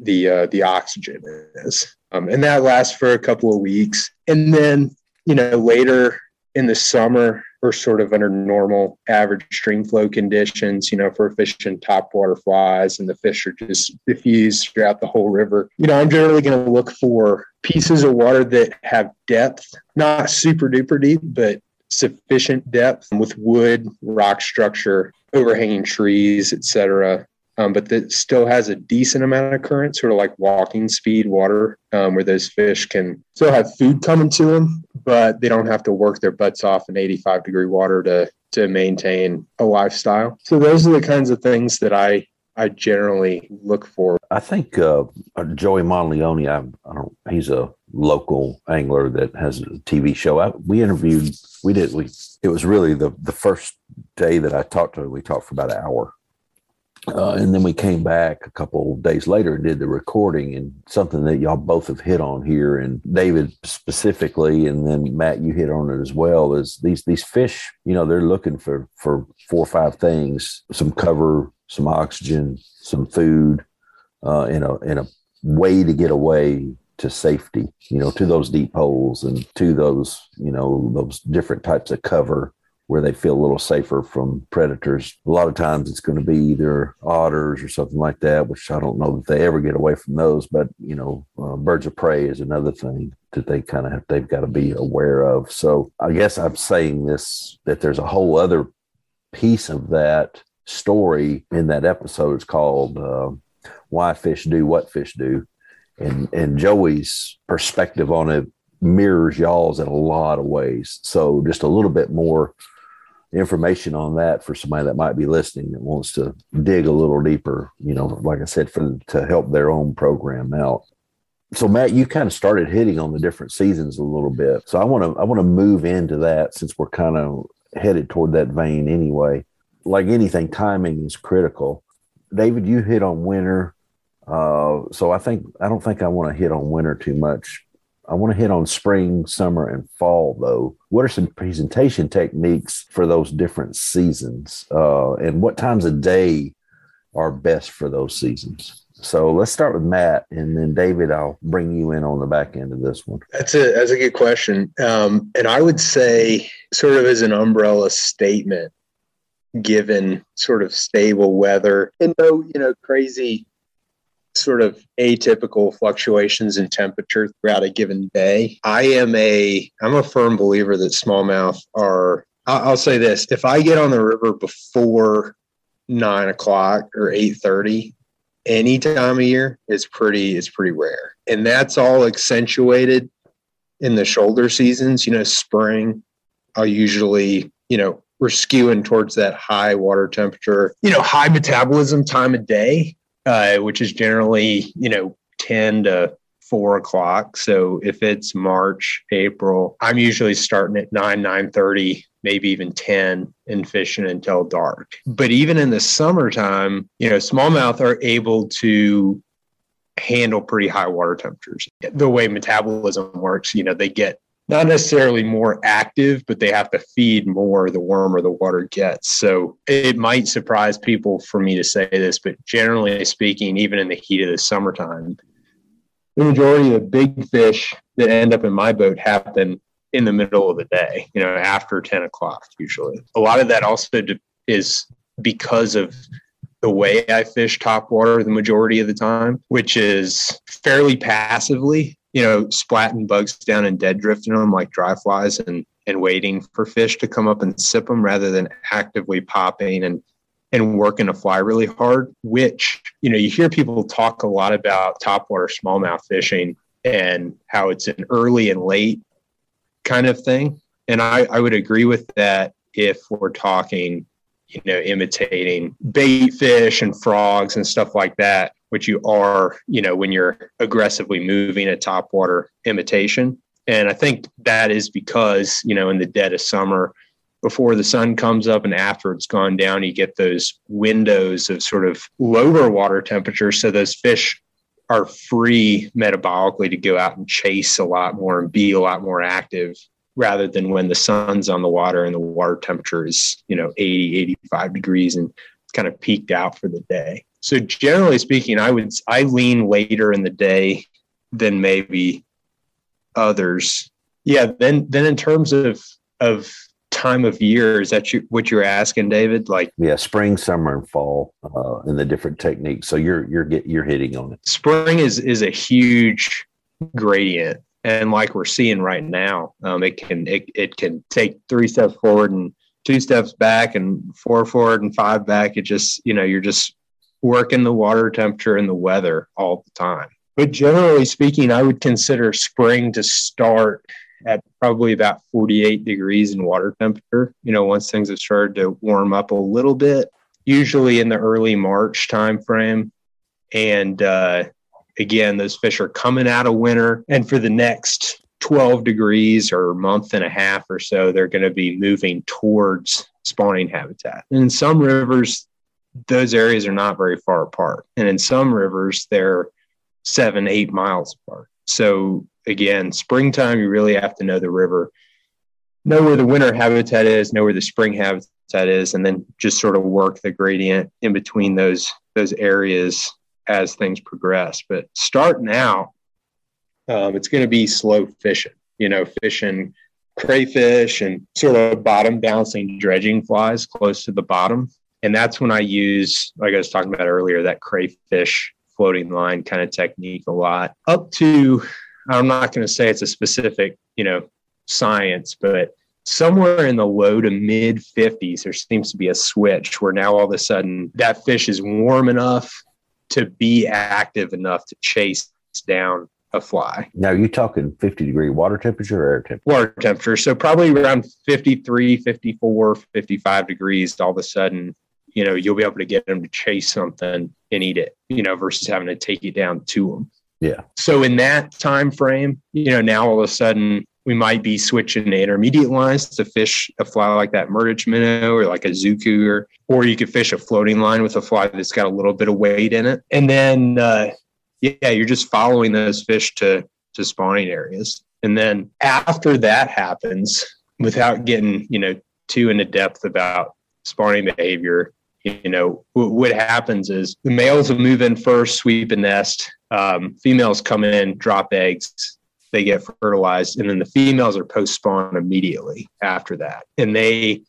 the uh, the oxygen is, um, and that lasts for a couple of weeks, and then you know later in the summer we're sort of under normal average stream flow conditions, you know, for fishing top water flies and the fish are just diffused throughout the whole river. You know, I'm generally going to look for pieces of water that have depth, not super duper deep, but sufficient depth with wood, rock structure, overhanging trees, etc um, but that still has a decent amount of current, sort of like walking speed water, um, where those fish can still have food coming to them, but they don't have to work their butts off in 85 degree water to to maintain a lifestyle. So those are the kinds of things that I I generally look for. I think uh, Joey Monteleone, I, I. He's a local angler that has a TV show. I, we interviewed. We did. We. It was really the the first day that I talked to him. We talked for about an hour, uh, and then we came back a couple days later and did the recording and something that y'all both have hit on here and David specifically and then Matt you hit on it as well is these these fish you know they're looking for for four or five things some cover some oxygen some food uh, in a in a way to get away to safety you know to those deep holes and to those you know those different types of cover where they feel a little safer from predators. A lot of times it's going to be either otters or something like that, which I don't know that they ever get away from those. But you know, uh, birds of prey is another thing that they kind of have, they've got to be aware of. So I guess I'm saying this that there's a whole other piece of that story in that episode. It's called uh, "Why Fish Do What Fish Do." And, and Joey's perspective on it mirrors y'all's in a lot of ways. So just a little bit more information on that for somebody that might be listening that wants to dig a little deeper, you know, like I said, for to help their own program out. So Matt, you kind of started hitting on the different seasons a little bit. So I want to I want to move into that since we're kind of headed toward that vein anyway. Like anything, timing is critical. David, you hit on winter. Uh, so I think I don't think I want to hit on winter too much I want to hit on spring, summer, and fall, though. What are some presentation techniques for those different seasons? Uh, and what times of day are best for those seasons? So let's start with Matt, and then David, I'll bring you in on the back end of this one. That's a that's a good question, um, and I would say, sort of as an umbrella statement, given sort of stable weather and no, you know, crazy sort of atypical fluctuations in temperature throughout a given day. I am a I'm a firm believer that smallmouth are. I'll, say this: if I get on the river before nine o'clock or eight thirty, any time of year is pretty is pretty rare, and that's all accentuated in the shoulder seasons. You know, spring. I'll usually you know we're skewing towards that high water temperature, you know, high metabolism time of day uh, which is generally, you know, 10 to four o'clock. So if it's March, April, I'm usually starting at nine, nine thirty, maybe even 10 and fishing until dark. But even in the summertime, you know, smallmouth are able to handle pretty high water temperatures. The way metabolism works, you know, they get not necessarily more active, but they have to feed more the warmer the water gets. So it might surprise people for me to say this, but generally speaking, even in the heat of the summertime, the majority of big fish that end up in my boat happen in the middle of the day, you know, after 10 o'clock usually. A lot of that also is because of the way I fish top water the majority of the time, which is fairly passively you know, splatting bugs down and dead drifting them like dry flies and and waiting for fish to come up and sip them rather than actively popping and and working a fly really hard, which, you know, you hear people talk a lot about topwater smallmouth fishing and how it's an early and late kind of thing. And I, I would agree with that if we're talking, you know, imitating bait fish and frogs and stuff like that which you are, you know, when you're aggressively moving a topwater imitation. And I think that is because, you know, in the dead of summer, before the sun comes up and after it's gone down, you get those windows of sort of lower water temperature. So those fish are free metabolically to go out and chase a lot more and be a lot more active rather than when the sun's on the water and the water temperature is, you know, 80, 85 degrees and it's kind of peaked out for the day. So generally speaking, I would I lean later in the day than maybe others. Yeah, then then in terms of of time of year? Is that you, what you're asking, David? Like, yeah, spring, summer, and fall, uh, and the different techniques. So you're you're get you're hitting on it. Spring is is a huge gradient, and like we're seeing right now, um, it can it, it can take three steps forward and two steps back, and four forward and five back. It just you know you're just working the water temperature and the weather all the time. But generally speaking, I would consider spring to start at probably about 48 degrees in water temperature. You know, once things have started to warm up a little bit, usually in the early March timeframe. And uh, again, those fish are coming out of winter. And for the next 12 degrees or month and a half or so, they're going to be moving towards spawning habitat. And in some rivers, those areas are not very far apart. And in some rivers, they're seven, eight miles apart. So again, springtime, you really have to know the river, know where the winter habitat is, know where the spring habitat is, and then just sort of work the gradient in between those those areas as things progress. But starting out, um, it's going to be slow fishing. You know, fishing crayfish and sort of bottom bouncing dredging flies close to the bottom. And that's when I use, like I was talking about earlier, that crayfish floating line kind of technique a lot. Up to I'm not going to say it's a specific, you know, science, but somewhere in the low to mid 50s, there seems to be a switch where now all of a sudden that fish is warm enough to be active enough to chase down a fly. Now, you're you talking 50 degree water temperature or air temperature? Water temperature. So, probably around 53, 54, 55 degrees, all of a sudden, you know, you'll be able to get them to chase something and eat it, you know, versus having to take it down to them. Yeah. So in that time frame, you know, now all of a sudden we might be switching to intermediate lines to fish a fly like that Murdich minnow or like a Zuku or, or you could fish a floating line with a fly that's got a little bit of weight in it. And then, uh, yeah, you're just following those fish to, to spawning areas. And then after that happens, without getting, you know, too into depth about spawning behavior, you know, what happens is the males will move in first, sweep a nest, um, females come in, drop eggs, they get fertilized, and then the females are post spawn immediately after that. And they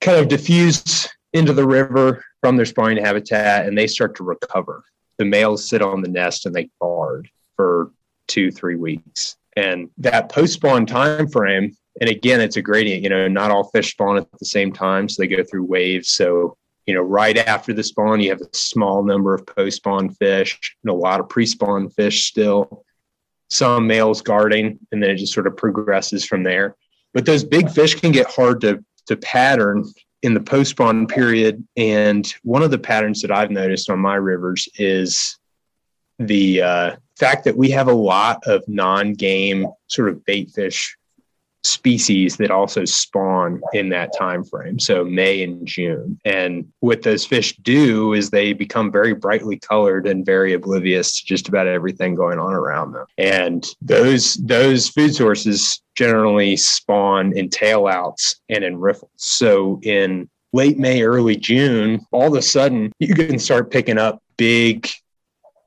kind of diffuse into the river from their spawning habitat and they start to recover. The males sit on the nest and they guard for two, three weeks. And that post spawn time frame, and again, it's a gradient, you know, not all fish spawn at the same time. So they go through waves. So you know, right after the spawn, you have a small number of post spawn fish and a lot of pre spawn fish still, some males guarding, and then it just sort of progresses from there. But those big fish can get hard to, to pattern in the post spawn period. And one of the patterns that I've noticed on my rivers is the uh, fact that we have a lot of non game sort of bait fish species that also spawn in that time frame so may and june. And what those fish do is they become very brightly colored and very oblivious to just about everything going on around them. And those those food sources generally spawn in tailouts and in riffles. So in late may early june all of a sudden you can start picking up big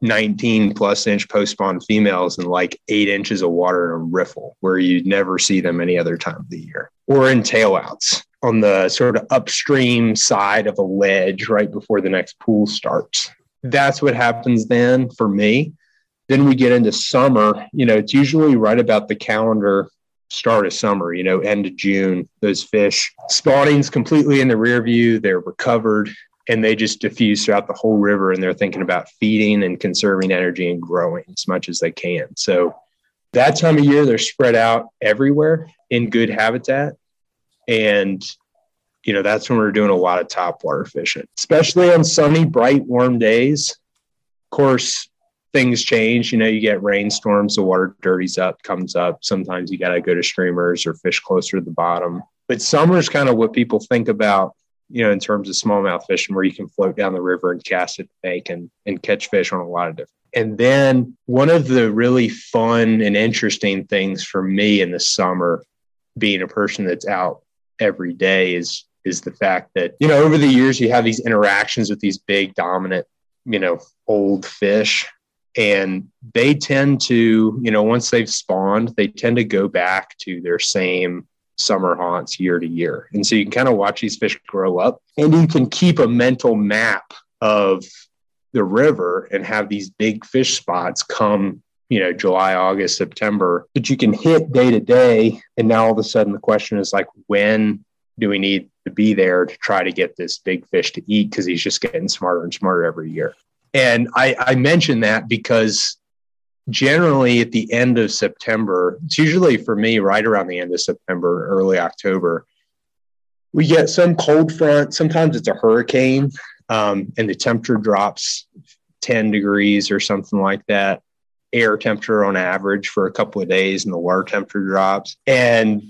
19 plus inch post spawn females and like eight inches of water in a riffle where you'd never see them any other time of the year or in tailouts on the sort of upstream side of a ledge right before the next pool starts. That's what happens then for me. Then we get into summer, you know, it's usually right about the calendar start of summer, you know, end of June. Those fish spawning's completely in the rear view, they're recovered and they just diffuse throughout the whole river and they're thinking about feeding and conserving energy and growing as much as they can. So that time of year they're spread out everywhere in good habitat. And you know that's when we're doing a lot of top water fishing especially on sunny bright warm days. Of course things change. You know you get rainstorms the water dirties up comes up. Sometimes you got to go to streamers or fish closer to the bottom. But summer is kind of what people think about you know, in terms of smallmouth fishing, where you can float down the river and cast at the bank and, and catch fish on a lot of different. And then one of the really fun and interesting things for me in the summer, being a person that's out every day, is is the fact that you know over the years you have these interactions with these big dominant, you know, old fish, and they tend to, you know, once they've spawned, they tend to go back to their same summer haunts year to year. And so you can kind of watch these fish grow up and you can keep a mental map of the river and have these big fish spots come, you know, July, August, September, but you can hit day to day. And now all of a sudden the question is like, when do we need to be there to try to get this big fish to eat? Because he's just getting smarter and smarter every year. And I, I mention that because generally at the end of September, it's usually for me right around the end of September, early October, we get some cold front. Sometimes it's a hurricane um, and the temperature drops 10 degrees or something like that. Air temperature on average for a couple of days and the water temperature drops. And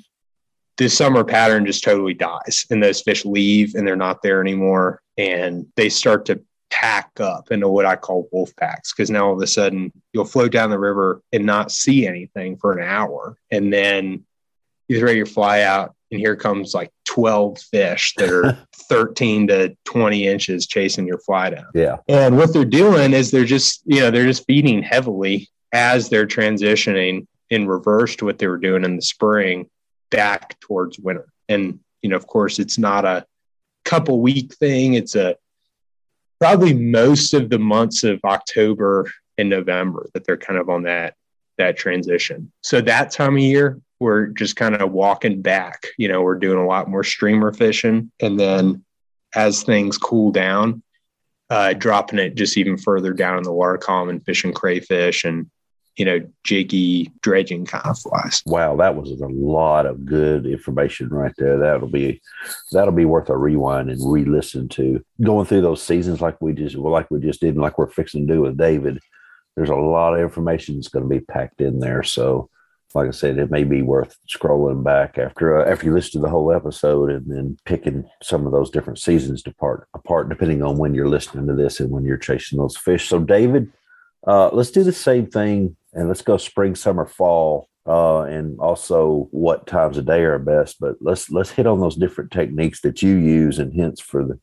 the summer pattern just totally dies and those fish leave and they're not there anymore. And they start to pack up into what I call wolf packs because now all of a sudden you'll float down the river and not see anything for an hour. And then you throw your fly out and here comes like 12 fish that are *laughs* 13 to 20 inches chasing your fly down. Yeah. And what they're doing is they're just, you know, they're just feeding heavily as they're transitioning in reverse to what they were doing in the spring back towards winter. And, you know, of course, it's not a couple week thing. It's a probably most of the months of October and November that they're kind of on that that transition. So that time of year, we're just kind of walking back. You know, we're doing a lot more streamer fishing, and then as things cool down, uh, dropping it just even further down in the water column and fishing crayfish and you know, jiggy dredging kind of flies. Wow, that was a lot of good information right there. That'll be that'll be worth a rewind and re-listen to. Going through those seasons like we just like we just did, and like we're fixing to do with David. There's a lot of information that's going to be packed in there. So, like I said, it may be worth scrolling back after uh, after you listen to the whole episode and then picking some of those different seasons apart apart depending on when you're listening to this and when you're chasing those fish. So, David, uh, let's do the same thing and let's go spring, summer, fall, uh, and also what times of day are best. But let's let's hit on those different techniques that you use and hints for the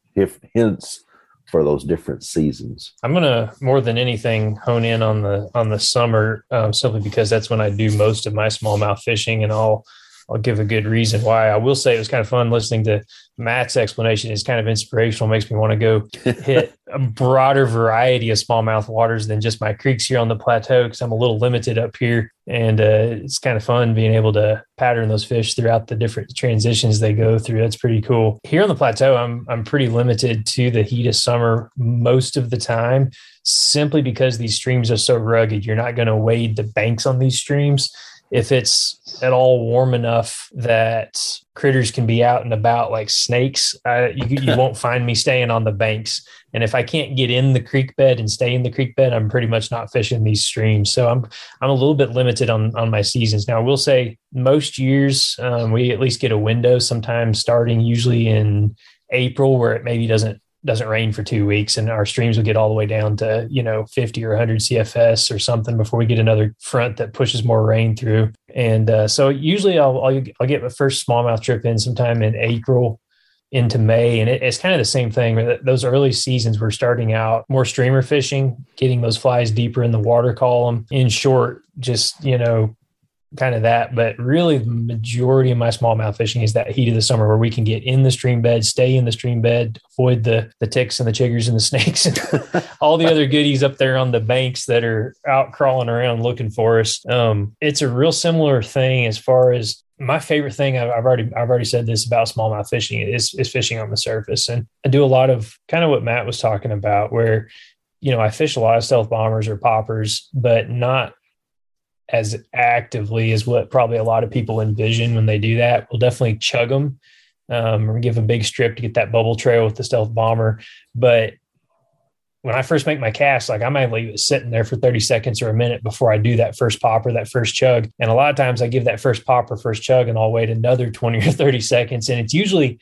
hints for those different seasons. I'm gonna more than anything hone in on the on the summer um, simply because that's when I do most of my smallmouth fishing, and I'll I'll give a good reason why. I will say it was kind of fun listening to Matt's explanation. It's kind of inspirational, makes me want to go *laughs* hit a broader variety of smallmouth waters than just my creeks here on the plateau because I'm a little limited up here. And uh, it's kind of fun being able to pattern those fish throughout the different transitions they go through. That's pretty cool. Here on the plateau, I'm I'm pretty limited to the heat of summer most of the time, simply because these streams are so rugged. You're not going to wade the banks on these streams if it's at all warm enough that critters can be out and about like snakes, uh, you, you *laughs* won't find me staying on the banks. And if I can't get in the creek bed and stay in the creek bed, I'm pretty much not fishing these streams. So I'm I'm a little bit limited on on my seasons. Now I will say most years um, we at least get a window, sometimes starting usually in April, where it maybe doesn't doesn't rain for two weeks and our streams will get all the way down to you know 50 or 100 cfs or something before we get another front that pushes more rain through. And uh, so usually I'll, I'll, I'll get my first smallmouth trip in sometime in april into may. And it, it's kind of the same thing those early seasons we're starting out more streamer fishing getting those flies deeper in the water column. In short just you know kind of that. But really, the majority of my smallmouth fishing is that heat of the summer where we can get in the stream bed, stay in the stream bed, avoid the the ticks and the chiggers and the *laughs* snakes and *laughs* all the other goodies up there on the banks that are out crawling around looking for us. Um, it's a real similar thing as far as my favorite thing I've, I've already I've already said this about smallmouth fishing is is fishing on the surface, and I do a lot of kind of what Matt was talking about, where you know I fish a lot of stealth bombers or poppers, but not as actively as what probably a lot of people envision when they do that. We'll definitely chug them um, or give a big strip to get that bubble trail with the stealth bomber. But when I first make my cast, like I might leave it sitting there for 30 seconds or a minute before I do that first pop or that first chug. And a lot of times I give that first pop or first chug and I'll wait another 20 or 30 seconds. And it's usually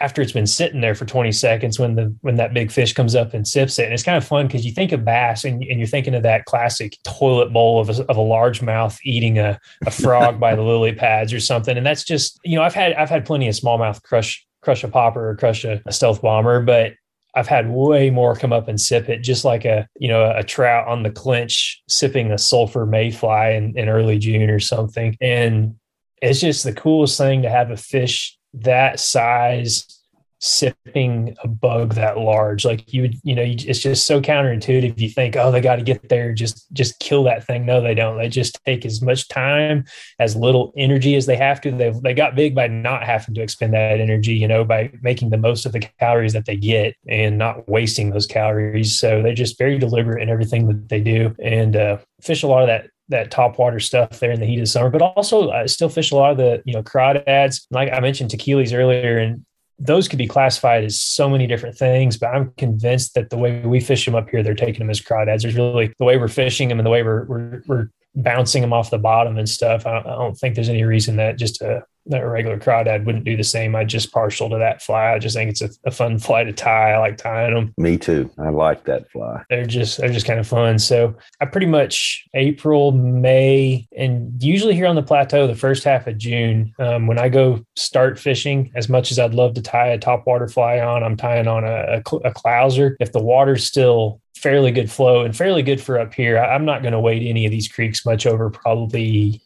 after it's been sitting there for 20 seconds when the when that big fish comes up and sips it and it's kind of fun because you think of bass and, and you're thinking of that classic toilet bowl of a, of a largemouth eating a, a frog by the *laughs* lily pads or something and that's just you know i've had i've had plenty of smallmouth crush crush a popper or crush a, a stealth bomber but I've had way more come up and sip it, just like a you know a trout on the clinch sipping a sulfur mayfly in, in early June or something. And it's just the coolest thing to have a fish that size sipping a bug that large like you would you know it's just so counterintuitive. You think oh they got to get there just just kill that thing. No they don't. They just take as much time as little energy as they have to. They they got big by not having to expend that energy you know by making the most of the calories that they get and not wasting those calories. So they're just very deliberate in everything that they do. And uh, fish a lot of that that top water stuff there in the heat of summer, but also I still fish a lot of the, you know, crawdads. Like I mentioned Tequeelys earlier, and those could be classified as so many different things, but I'm convinced that the way we fish them up here, they're taking them as crawdads. There's really the way we're fishing them and the way we're, we're, we're bouncing them off the bottom and stuff. I don't, I don't think there's any reason that just a that a regular crawdad wouldn't do the same. I just partial to that fly. I just think it's a, a, fun fly to tie. I like tying them. Me too. I like that fly. They're just they're just kind of fun. So I pretty much April, May, and usually here on the plateau the first half of June. Um, when I go start fishing, as much as I'd love to tie a top water fly on, I'm tying on a, a, a clouser. If the water's still fairly good flow and fairly good for up here, I'm not going to wade any of these creeks much over probably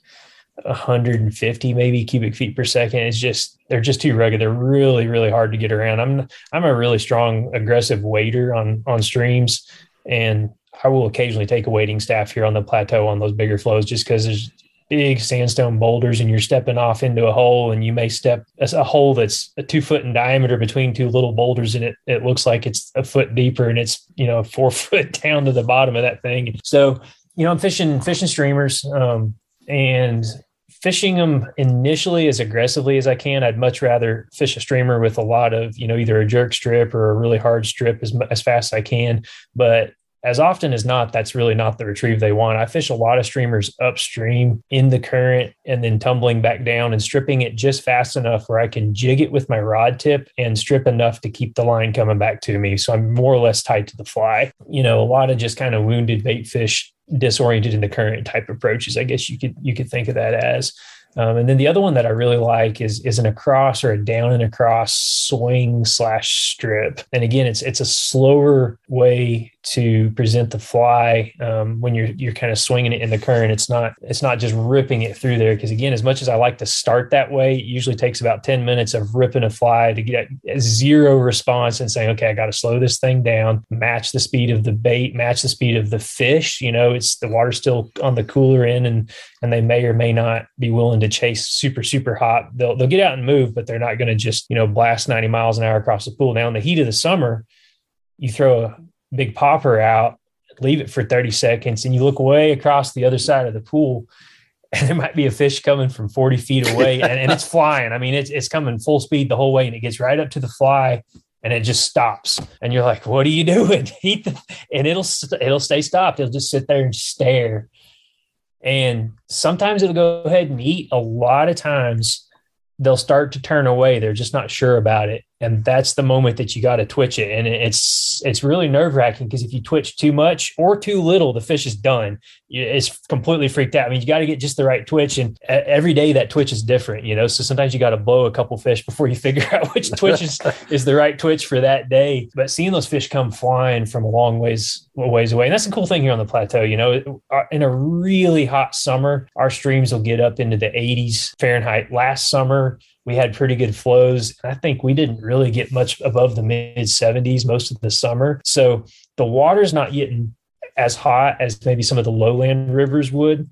150 maybe cubic feet per second. It's just they're just too rugged. They're really really hard to get around. I'm I'm a really strong aggressive wader on on streams, and I will occasionally take a wading staff here on the plateau on those bigger flows just because there's big sandstone boulders and you're stepping off into a hole and you may step a hole that's a two foot in diameter between two little boulders and it, it looks like it's a foot deeper and it's you know *laughs* four foot down to the bottom of that thing so you know i'm fishing fishing streamers um, and fishing them initially as aggressively as I can. I'd much rather fish a streamer with a lot of, you know, either a jerk strip or a really hard strip as, as fast as I can. But as often as not, that's really not the retrieve they want. I fish a lot of streamers upstream in the current and then tumbling back down and stripping it just fast enough where I can jig it with my rod tip and strip enough to keep the line coming back to me. So I'm more or less tied to the fly. You know, a lot of just kind of wounded bait fish disoriented in the current type approaches. I guess you could you could think of that as. Um, and then the other one that I really like is is an across or a down and across swing slash strip. And again, it's it's a slower way to present the fly um, when you're you're kind of swinging it in the current. It's not it's not just ripping it through there because again, as much as I like to start that way, it usually takes about ten minutes of ripping a fly to get zero response and saying, okay, I got to slow this thing down, match the speed of the bait, match the speed of the fish. You know, it's the water's still on the cooler end, and and they may or may not be willing to chase super super hot. They'll they'll get out and move, but they're not going to just you know blast ninety miles an hour across the pool. Now in the heat of the summer, you throw a big popper out, leave it for 30 seconds, and you look way across the other side of the pool, *laughs* and there might be a fish coming from 40 feet away, and, and it's flying. I mean, it's it's coming full speed the whole way, and it gets right up to the fly, and it just stops. And you're like, "What are you doing?" *laughs* Eat, and it'll it'll stay stopped. It'll just sit there and stare. And sometimes it'll go ahead and eat. A lot of times they'll start to turn away. They're just not sure about it and that's the moment that you got to twitch it. And it's it's really nerve wracking because if you twitch too much or too little the fish is done. It's completely freaked out. I mean you got to get just the right twitch and every day that twitch is different you know? So sometimes you got to blow a couple fish before you *laughs* figure out which twitch is, *laughs* is the right twitch for that day. But seeing those fish come flying from a long ways ways away and that's the cool thing here on the plateau you know? Uh, in a really hot summer our streams will get up into the 80s fahrenheit last summer we had pretty good flows. And I think we didn't really get much above the mid 70s most of the summer. So the water's not getting as hot as maybe some of the lowland rivers would.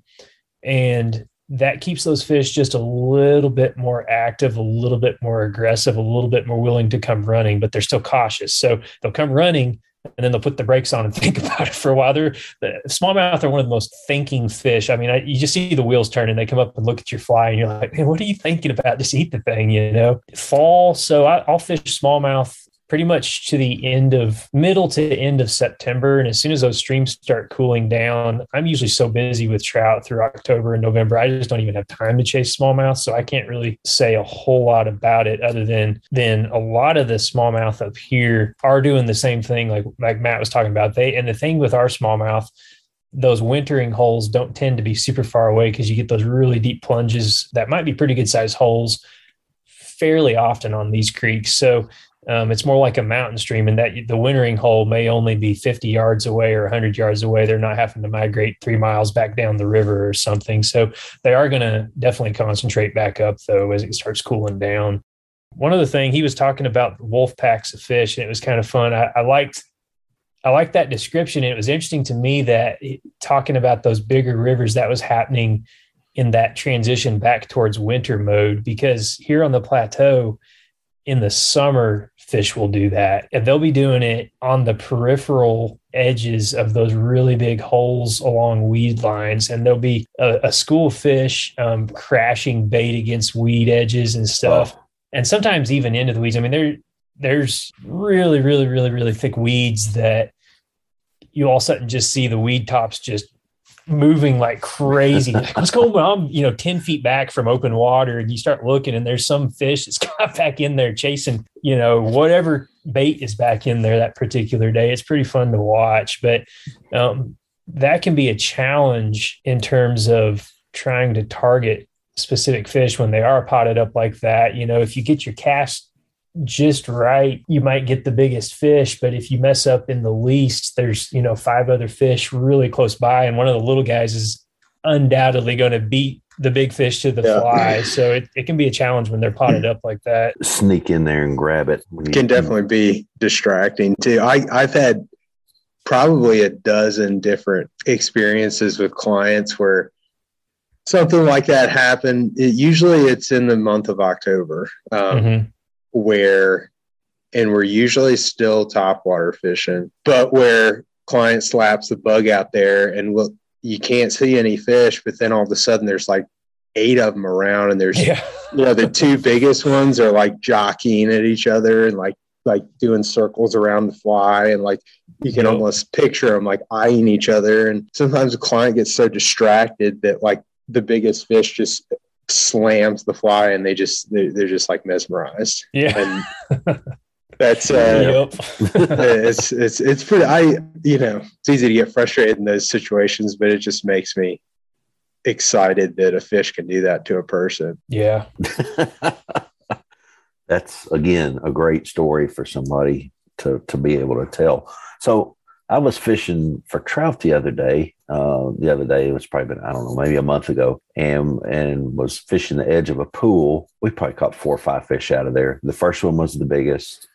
And that keeps those fish just a little bit more active, a little bit more aggressive, a little bit more willing to come running, but they're still cautious. So they'll come running and then they'll put the brakes on and *laughs* think about it for a while. They're the smallmouth are one of the most thinking fish. I mean, I, you just see the wheels turn and they come up and look at your fly, and you're like, "Man, what are you thinking about? Just eat the thing," you know. Fall, so I, I'll fish smallmouth pretty much to the end of middle to end of September. And as soon as those streams start cooling down, I'm usually so busy with trout through October and November. I just don't even have time to chase smallmouth. So I can't really say a whole lot about it other than then a lot of the smallmouth up here are doing the same thing like like Matt was talking about. They and the thing with our smallmouth those wintering holes don't tend to be super far away because you get those really deep plunges that might be pretty good sized holes fairly often on these creeks. So Um, it's more like a mountain stream, and that the wintering hole may only be 50 yards away or 100 yards away. They're not having to migrate three miles back down the river or something. So they are going to definitely concentrate back up though as it starts cooling down. One other thing he was talking about wolf packs of fish, and it was kind of fun. I, I liked I liked that description. It was interesting to me that talking about those bigger rivers that was happening in that transition back towards winter mode because here on the plateau in the summer fish will do that. And they'll be doing it on the peripheral edges of those really big holes along weed lines. And there'll be a, a school of fish um, crashing bait against weed edges and stuff. And sometimes even into the weeds. I mean there there's really really really really thick weeds that you all of a sudden just see the weed tops just moving like crazy. *laughs* like, what's going on? I'm, you know, 10 feet back from open water and you start looking and there's some fish that's *laughs* got back in there chasing, you know, whatever bait is back in there that particular day. It's pretty fun to watch, but um, that can be a challenge in terms of trying to target specific fish when they are potted up like that. You know, if you get your cast just right, you might get the biggest fish. But if you mess up in the least, there's, you know, five other fish really close by. And one of the little guys is undoubtedly going to beat the big fish to the yeah. fly. So it, it can be a challenge when they're potted up like that. Sneak in there and grab it. It can definitely be distracting too. I, I've had probably a dozen different experiences with clients where something like that happened. It, usually it's in the month of October. Um, mm-hmm where, and we're usually still top water fishing, but where client slaps the bug out there and look, you can't see any fish, but then all of a sudden there's like eight of them around and there's, yeah. you know, the two biggest ones are like jockeying at each other and like, like doing circles around the fly and like you can yep. almost picture them like eyeing each other and sometimes the client gets so distracted that like the biggest fish just slams the fly and they just they're, they're just like mesmerized. Yeah. And *laughs* that's uh yep. it's it's it's pretty i you know it's easy to get frustrated in those situations but it just makes me excited that a fish can do that to a person. Yeah. *laughs* That's again a great story for somebody to to be able to tell. So I was fishing for trout the other day. Uh, the other day it was probably been I don't know maybe a month ago, and and was fishing the edge of a pool. We probably caught four or five fish out of there. The first one was the biggest.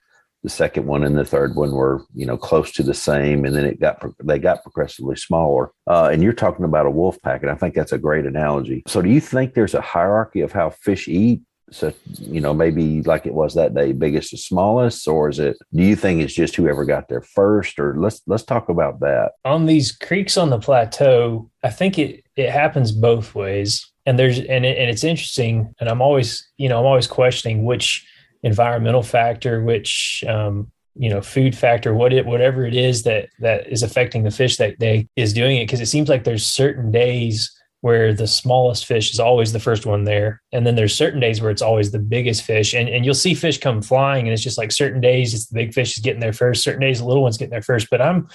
The second one and the third one were you know close to the same, and then it got they got progressively smaller. Uh, and you're talking about a wolf pack, and I think that's a great analogy. So do you think there's a hierarchy of how fish eat? So you know maybe like it was that day biggest to smallest or is it do you think it's just whoever got there first or let's let's talk about that. On these creeks on the plateau i think it it happens both ways. And there's and, it, and it's interesting and i'm always you know i'm always questioning which environmental factor which um you know food factor what it whatever it is that that is affecting the fish that day is doing it. Because it seems like there's certain days where the smallest fish is always the first one there. And then there's certain days where it's always the biggest fish. And, and you'll see fish come flying, and it's just like certain days it's the big fish is getting there first, certain days the little one's getting there first. But I'm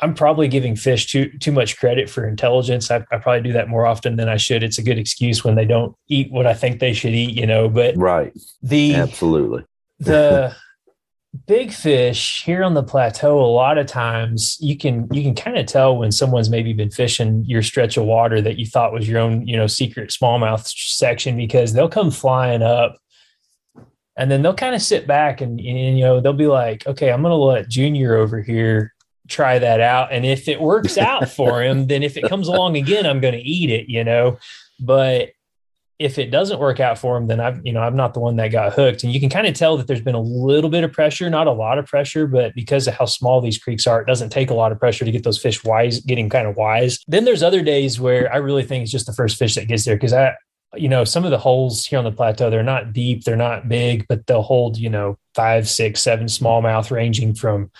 I'm probably giving fish too too much credit for intelligence. I, I probably do that more often than I should. It's a good excuse when they don't eat what I think they should eat, you know. But right, the absolutely the *laughs* big fish here on the plateau a lot of times you can you can kind of tell when someone's maybe been fishing your stretch of water that you thought was your own you know secret smallmouth section because they'll come flying up and then they'll kind of sit back and, and you know they'll be like okay i'm going to let junior over here try that out. And if it works out for *laughs* him then if it comes along again i'm going to eat it you know? But if it doesn't work out for him, then I've, you know, I'm not the one that got hooked. And you can kind of tell that there's been a little bit of pressure, not a lot of pressure, but because of how small these creeks are, it doesn't take a lot of pressure to get those fish wise, getting kind of wise. Then there's other days where I really think it's just the first fish that gets there. Cause I, you know, some of the holes here on the plateau, they're not deep, they're not big, but they'll hold, you know, five, six, seven smallmouth ranging from,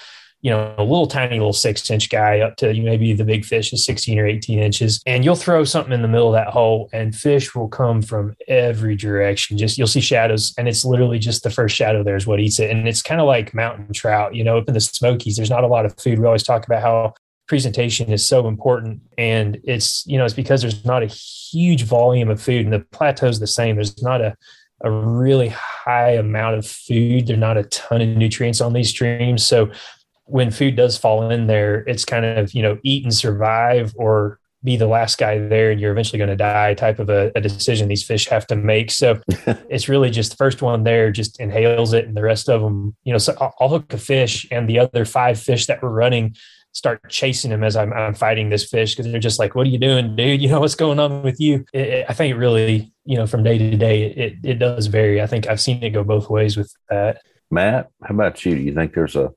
you know, a little tiny little six inch guy up to maybe the big fish is 16 or 18 inches. And you'll throw something in the middle of that hole and fish will come from every direction. Just you'll see shadows and it's literally just the first shadow there is what eats it. And it's kind of like mountain trout, you know, up in the Smokies, there's not a lot of food. We always talk about how presentation is so important and it's you know it's because there's not a huge volume of food and the plateau's the same there's not a a really high amount of food. There's not a ton of nutrients on these streams. So when food does fall in there, it's kind of, you know, eat and survive or be the last guy there and you're eventually going to die type of a, a, decision these fish have to make. So *laughs* it's really just the first one there just inhales it and the rest of them, you know, so I'll, I'll hook a fish and the other five fish that were running start chasing him as I'm, I'm fighting this fish because they're just like, what are you doing, dude? You know, what's going on with you? It, it, I think really, you know, from day to day, it, it does vary. I think I've seen it go both ways with that. Matt, how about you? Do you think there's a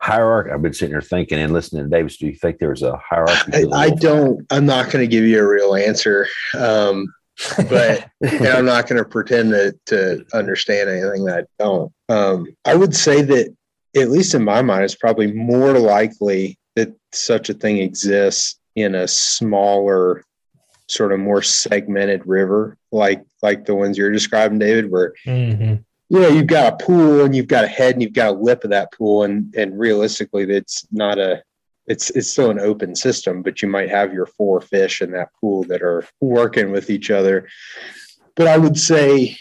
hierarchy? I've been sitting here thinking and listening to David. Do you think there's a hierarchy? I, I don't. I'm not going to give you a real answer, um, but I'm not going to pretend to, to understand anything that I don't. Um, I would say that, at least in my mind, it's probably more likely that such a thing exists in a smaller sort of more segmented river like like the ones you're describing david where mm-hmm. You know you've got a pool and you've got a head and you've got a lip of that pool and and realistically it's not a it's it's still an open system but you might have your four fish in that pool that are working with each other but i would say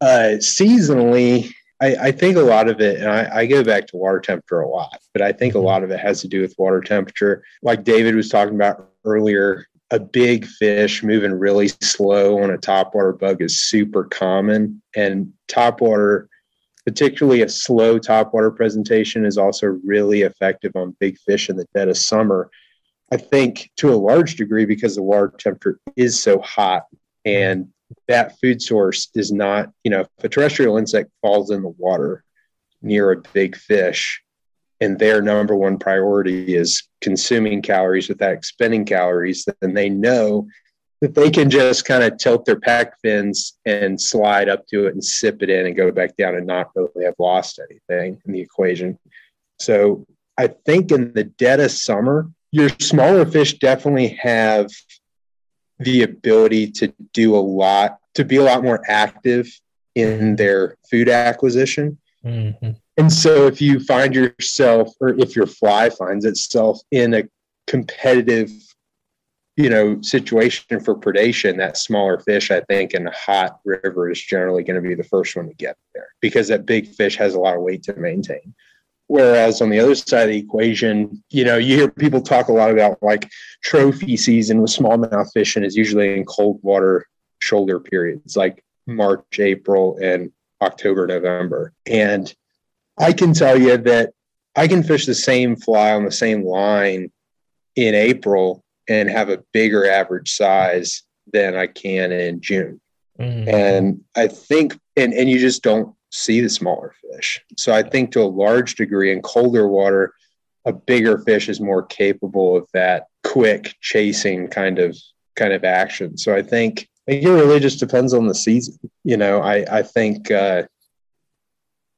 uh seasonally I, I, think a lot of it, and I, I, go back to water temperature a lot, but I think a mm-hmm. lot of it has to do with water temperature. Like David was talking about earlier, a big fish moving really slow on a topwater bug is super common. And topwater, particularly a slow topwater presentation, is also really effective on big fish in the dead of summer. I think to a large degree because the water temperature is so hot and that food source is not, you know, if a terrestrial insect falls in the water near a big fish and their number one priority is consuming calories without expending calories, then they know that they can just kind of tilt their pec fins and slide up to it and sip it in and go back down and not really have lost anything in the equation. So I think in the dead of summer, your smaller fish definitely have the ability to do a lot, to be a lot more active in their food acquisition. Mm-hmm. And so if you find yourself, or if your fly finds itself in a competitive, you know, situation for predation, that smaller fish, I think, in a hot river is generally going to be the first one to get there because that big fish has a lot of weight to maintain. Whereas on the other side of the equation, you know, you hear people talk a lot about like trophy season with smallmouth fishing is usually in cold water shoulder periods like March, April, and October, November. And I can tell you that I can fish the same fly on the same line in April and have a bigger average size than I can in June. Mm-hmm. And I think, and, and you just don't see the smaller fish. So I think to a large degree in colder water, a bigger fish is more capable of that quick chasing kind of kind of action. So I think it really just depends on the season. You know, I I think uh,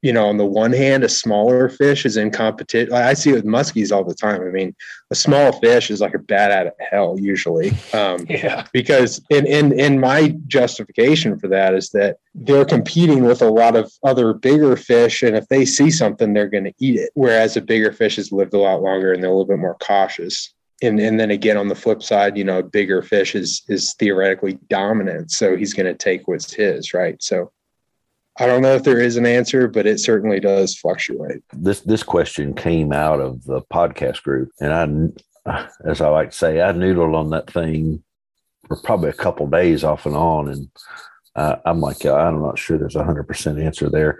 you know, on the one hand, a smaller fish is in competition. I see it with muskies all the time. I mean, a small fish is like a bat out of hell usually. Um, *laughs* yeah. Because in, in in my justification for that is that they're competing with a lot of other bigger fish, and if they see something, they're going to eat it. Whereas a bigger fish has lived a lot longer and they're a little bit more cautious. And and then again on the flip side, you know, a bigger fish is is theoretically dominant, so he's going to take what's his, right? So I don't know if there is an answer, but it certainly does fluctuate. This this question came out of the podcast group, and I, as I like to say, I noodled on that thing for probably a couple days off and on, and uh, I'm like, I'm not sure there's a hundred percent answer there.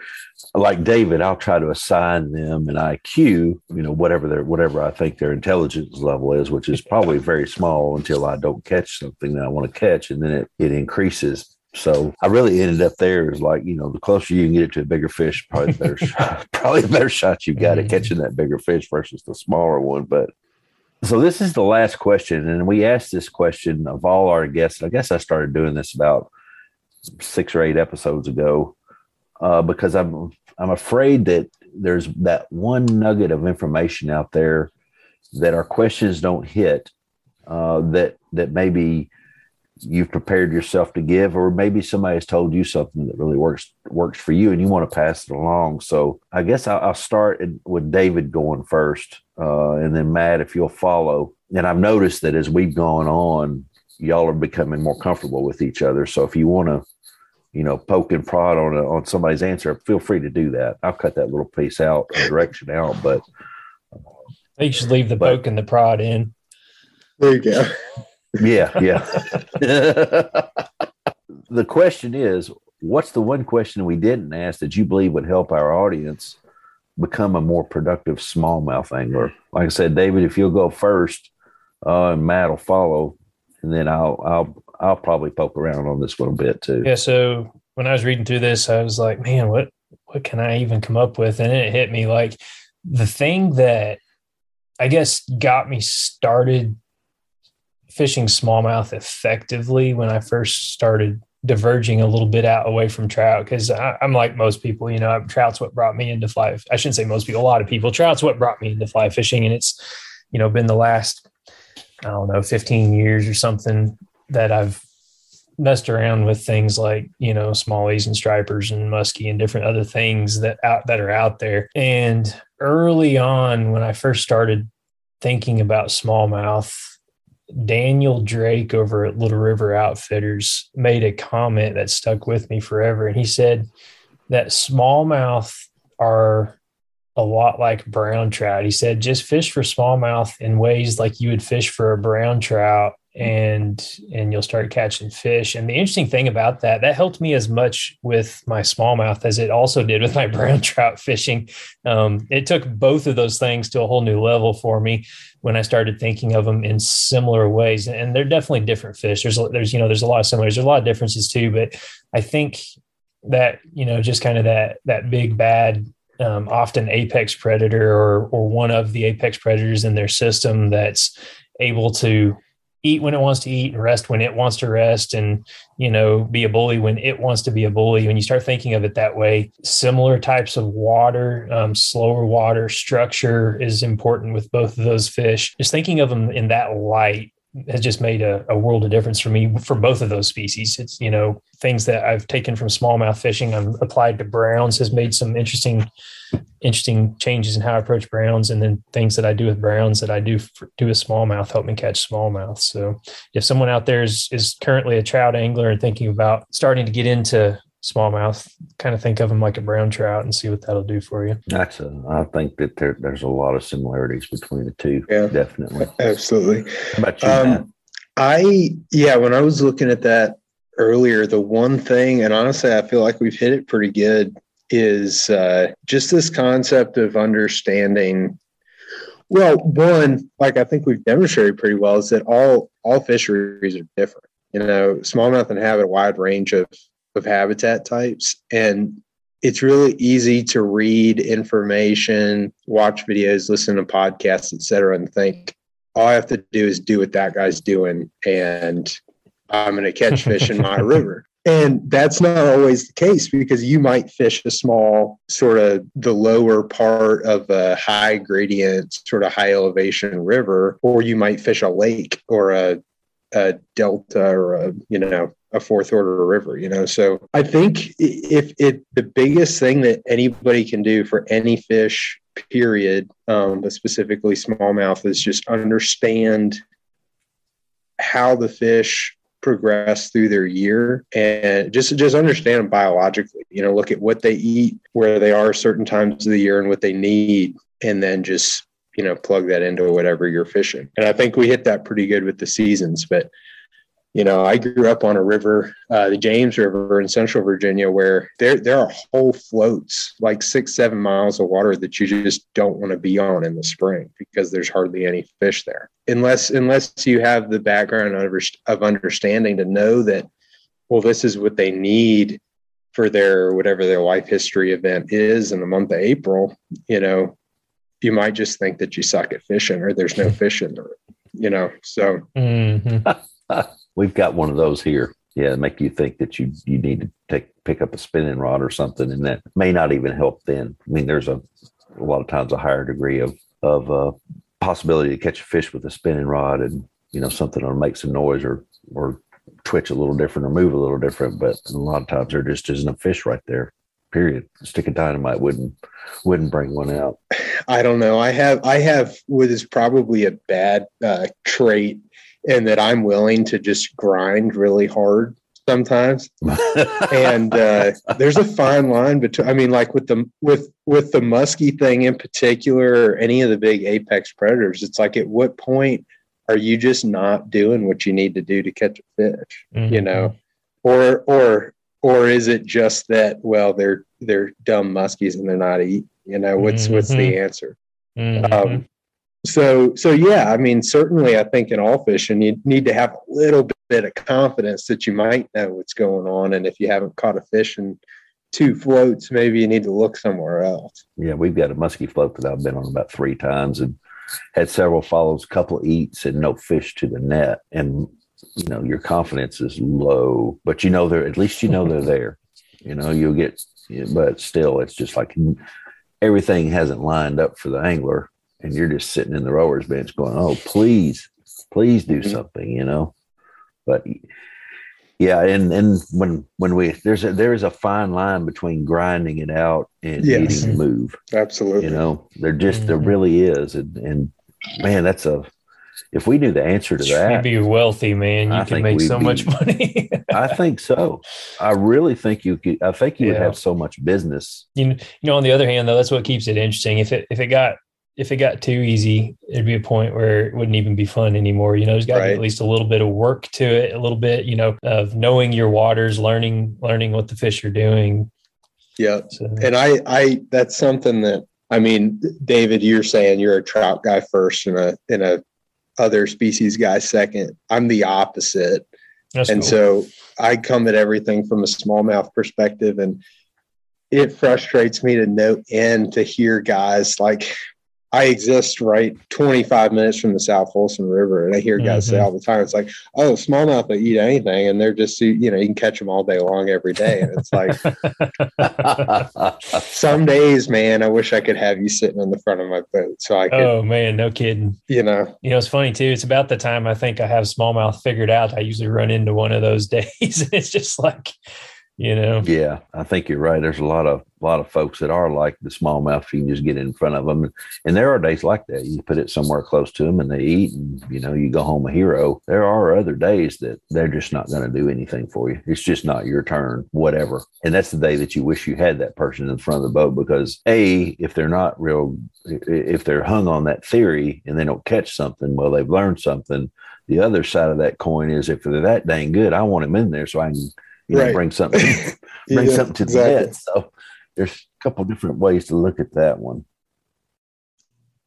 Like David, I'll try to assign them an IQ, you know, whatever their whatever I think their intelligence level is, which is probably very small until I don't catch something that I want to catch, and then it it increases so I really ended up there is like, you know, the closer you can get it to a bigger fish, probably the better, *laughs* shot, probably the better shot you got at mm-hmm. catching that bigger fish versus the smaller one. But so this is the last question. And we asked this question of all our guests. I guess I started doing this about six or eight episodes ago uh, because I'm, I'm afraid that there's that one nugget of information out there that our questions don't hit uh, that, that maybe you've prepared yourself to give, or maybe somebody has told you something that really works works for you, and you want to pass it along. So I guess I'll, I'll start with David going first, uh, and then Matt, if you'll follow. And I've noticed that as we've gone on, y'all are becoming more comfortable with each other. So if you want to you know, poke and prod on a, on somebody's answer, feel free to do that. I'll cut that little piece out, direction out, but you should leave the but, poke and the prod in. There you go. Yeah, yeah. *laughs* the question is, what's the one question we didn't ask that you believe would help our audience become a more productive smallmouth angler? Like I said, David, if you'll go first, uh, and Matt will follow, and then I'll I'll I'll probably poke around on this a little bit too. Yeah. So when I was reading through this, I was like, man, what what can I even come up with? And it hit me like the thing that I guess got me started fishing smallmouth effectively when I first started diverging a little bit out away from trout because I'm like most people, you know, trout's what brought me into fly. I shouldn't say most people, a lot of people. Trout's what brought me into fly fishing, and it's you know been the last I don't know 15 years or something that I've messed around with things like you know smallies and stripers and muskie and different other things that out that are out there. And early on, when I first started thinking about smallmouth, Daniel Drake over at Little River Outfitters made a comment that stuck with me forever. And he said that smallmouth are a lot like brown trout. He said, just fish for smallmouth in ways like you would fish for a brown trout and and you'll start catching fish. And the interesting thing about that, that helped me as much with my smallmouth as it also did with my *laughs* brown trout fishing. Um, it took both of those things to a whole new level for me when I started thinking of them in similar ways. And they're definitely different fish. There's there's you know there's a lot of similarities. There's a lot of differences too, but I think that you know just kind of that that big bad um, often apex predator or or one of the apex predators in their system that's able to eat when it wants to eat and rest when it wants to rest and you know be a bully when it wants to be a bully when you start thinking of it that way similar types of water um, slower water structure is important with both of those fish just thinking of them in that light has just made a, a, world of difference for me for both of those species. It's, you know, things that I've taken from smallmouth fishing, I've applied to browns has made some interesting, interesting changes in how I approach browns. And then things that I do with browns that I do, for, do with smallmouth help me catch smallmouth. So if someone out there is, is currently a trout angler and thinking about starting to get into smallmouth, kind of think of them like a brown trout and see what that'll do for you. That's a, I think that there, there's a lot of similarities between the two. Yeah, definitely. Absolutely. How about you? Um, I, yeah, when I was looking at that earlier, the one thing, and honestly, I feel like we've hit it pretty good, is uh, just this concept of understanding. Well, one, like I think we've demonstrated pretty well, is that all all fisheries are different. You know, smallmouth inhabit a wide range of of habitat types. And it's really easy to read information, watch videos, listen to podcasts, et cetera, and think all I have to do is do what that guy's doing, and I'm going to catch fish in my *laughs* river. And that's not always the case because you might fish a small, sort of the lower part of a high gradient, sort of high elevation river, or you might fish a lake or a, a delta or a, you know, a fourth order river you know? So i think if it the biggest thing that anybody can do for any fish period um, but specifically smallmouth is just understand how the fish progress through their year and just just understand biologically you know look at what they eat where they are certain times of the year and what they need and then just you know plug that into whatever you're fishing. And i think we hit that pretty good with the seasons but you know, I grew up on a river, uh, the James River in Central Virginia, where there there are whole floats, like six seven miles of water that you just don't want to be on in the spring because there's hardly any fish there, unless unless you have the background of understanding to know that, well, this is what they need for their whatever their life history event is in the month of April. You know, you might just think that you suck at fishing or there's no *laughs* fish in there. You know, so. Mm-hmm. *laughs* We've got one of those here. Yeah, make you think that you you need to take pick up a spinning rod or something, and that may not even help. Then, I mean, there's a a lot of times a higher degree of of uh, possibility to catch a fish with a spinning rod, and you know something will make some noise or or twitch a little different or move a little different. But a lot of times there just isn't a fish right there. Period. A stick of dynamite wouldn't wouldn't bring one out. I don't know. I have I have what is probably a bad uh, trait and that I'm willing to just grind really hard sometimes, and uh, *laughs* there's a fine line between. I mean, like with the with with the muskie thing in particular, or any of the big apex predators, it's like at what point are you just not doing what you need to do to catch a fish? Mm-hmm. You know, or or or is it just that well they're they're dumb muskies and they're not eat? You know, what's mm-hmm. what's the mm-hmm. answer? Mm-hmm. Um, so so yeah i mean certainly i think in all fishing you need to have a little bit of confidence that you might know what's going on and if you haven't caught a fish in two floats maybe you need to look somewhere else. Yeah we've got a musky float that i've been on about three times and had several follows couple eats and no fish to the net. And you know your confidence is low but you know they're at least you know they're *laughs* there. You know you'll get but still it's just like everything hasn't lined up for the angler and you're just sitting in the rowers bench going, "Oh, please, please do mm-hmm. something," you know. But yeah, and and when when we there's a there is a fine line between grinding it out and yes. the move. Absolutely, you know, there just mm-hmm. there really is, and, and man, that's a if we knew the answer to that, you'd be wealthy, man. You I can make so be, much money. *laughs* I think so. I really think you could. I think you yeah. would have so much business. You know, you know, on the other hand, though, that's what keeps it interesting. If it if it got if it got too easy, it'd be a point where it wouldn't even be fun anymore. You know, there's got to right. be at least a little bit of work to it, a little bit, you know, of knowing your waters, learning, learning what the fish are doing. Yeah. So. And I, I, that's something that, I mean, David, you're saying you're a trout guy first and a, and a other species guy second. I'm the opposite. That's and cool. so I come at everything from a smallmouth perspective and it frustrates me to no end to hear guys like I exist right 25 minutes from the South Holston River, and I hear guys mm-hmm. say all the time, "It's like, oh, smallmouth they eat anything, and they're just you know you can catch them all day long every day." And it's like, *laughs* some days, man, I wish I could have you sitting in the front of my boat so I could. Oh man, no kidding. You know, you know, it's funny too. It's about the time I think I have smallmouth figured out. I usually run into one of those *laughs* days, and it's just like you know? Yeah i think you're right. There's a lot of a lot of folks that are like the smallmouth. You can just get in front of them and there are days like that. You put it somewhere close to them and they eat and you know you go home a hero. There are other days that they're just not going to do anything for you. It's just not your turn whatever. And that's the day that you wish you had that person in front of the boat because a if they're not real if they're hung on that theory and they don't catch something well they've learned something. The other side of that coin is if they're that dang good i want them in there so i can you right. know, bring something, *laughs* bring yeah, something to exactly. the net. So there's a couple different ways to look at that one.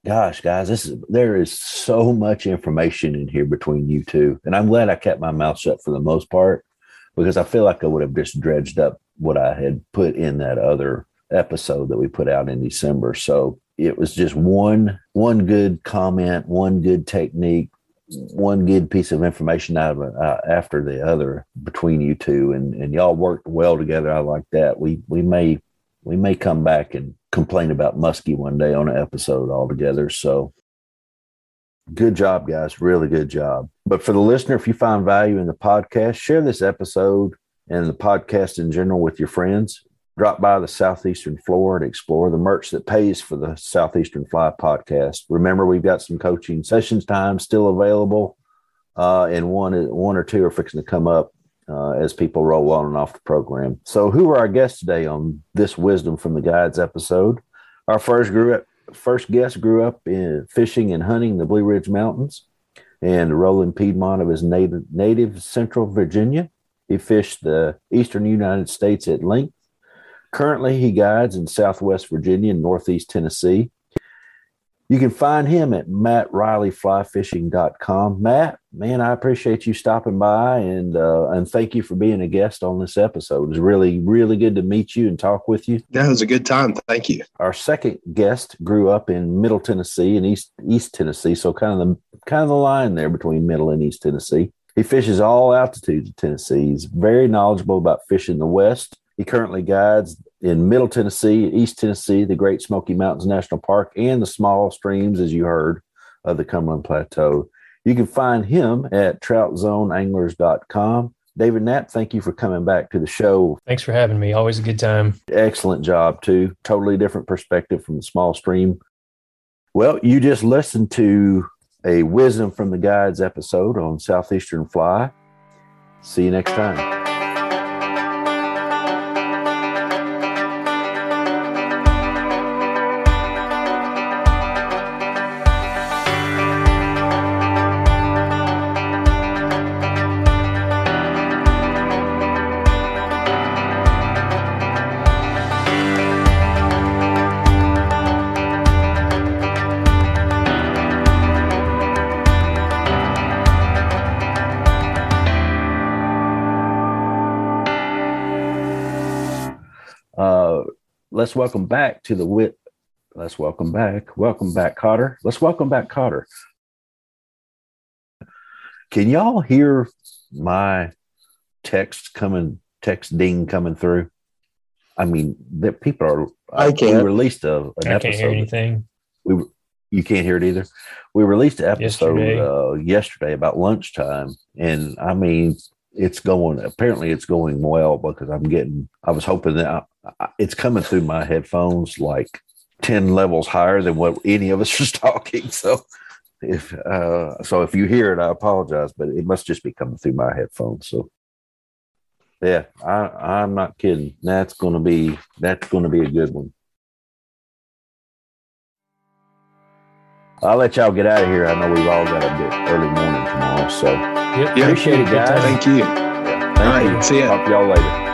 Gosh, guys, this is there is so much information in here between you two, and I'm glad I kept my mouth shut for the most part because I feel like I would have just dredged up what I had put in that other episode that we put out in December. So it was just one one good comment, one good technique, one good piece of information out of uh, after the other between you two, and and y'all worked well together. I like that. We we may we may come back and complain about Muskie one day on an episode all together. So good job, guys. Really good job. But for the listener, if you find value in the podcast, share this episode and the podcast in general with your friends drop by the Southeastern Floor to explore the merch that pays for the Southeastern Fly podcast. Remember, we've got some coaching sessions time still available, uh, and one one or two are fixing to come up uh, as people roll on and off the program. So, who are our guests today on this Wisdom from the Guides episode? Our first grew up, first guest grew up in fishing and hunting the Blue Ridge Mountains and rolling Piedmont of his native, native Central Virginia. He fished the eastern United States at length Currently, he guides in Southwest Virginia and Northeast Tennessee. You can find him at mattrileyflyfishing.com. Matt, man, I appreciate you stopping by and uh, and thank you for being a guest on this episode. It was really, really good to meet you and talk with you. That was a good time. Thank you. Our second guest grew up in Middle Tennessee and East East Tennessee, so kind of the kind of the line there between Middle and East Tennessee. He fishes all altitudes of Tennessee. He's very knowledgeable about fishing the West he currently guides in Middle Tennessee, East Tennessee, the Great Smoky Mountains National Park, and the small streams, as you heard, of the Cumberland Plateau. You can find him at troutzoneanglers.com. David Knapp, thank you for coming back to the show. Thanks for having me. Always a good time. Excellent job, too. Totally different perspective from the small stream. Well, you just listened to a Wisdom from the Guides episode on Southeastern Fly. See you next time. Let's welcome back to the wit. Let's welcome back. Welcome back, Cotter. Let's welcome back, Cotter. Can y'all hear my text coming, text ding coming through? I mean, that people are. I can't. We released a, an I episode. can't hear anything. We you can't hear it either. We released an episode Yesterday. uh, yesterday about lunchtime, and I mean, it's going. Apparently, it's going well because I'm getting. I was hoping that I, I, it's coming through my headphones like ten levels higher than what any of us *laughs* was talking. So, if uh, so, if you hear it, I apologize, but it must just be coming through my headphones. So, yeah, I, I'm not kidding. That's to be that's to be a good one. I'll let y'all get out of here. I know we've all got a bit early morning tomorrow. So Yep. Yeah. appreciate it, guys. Thank you. thank All right, you. see ya. Talk to y'all later.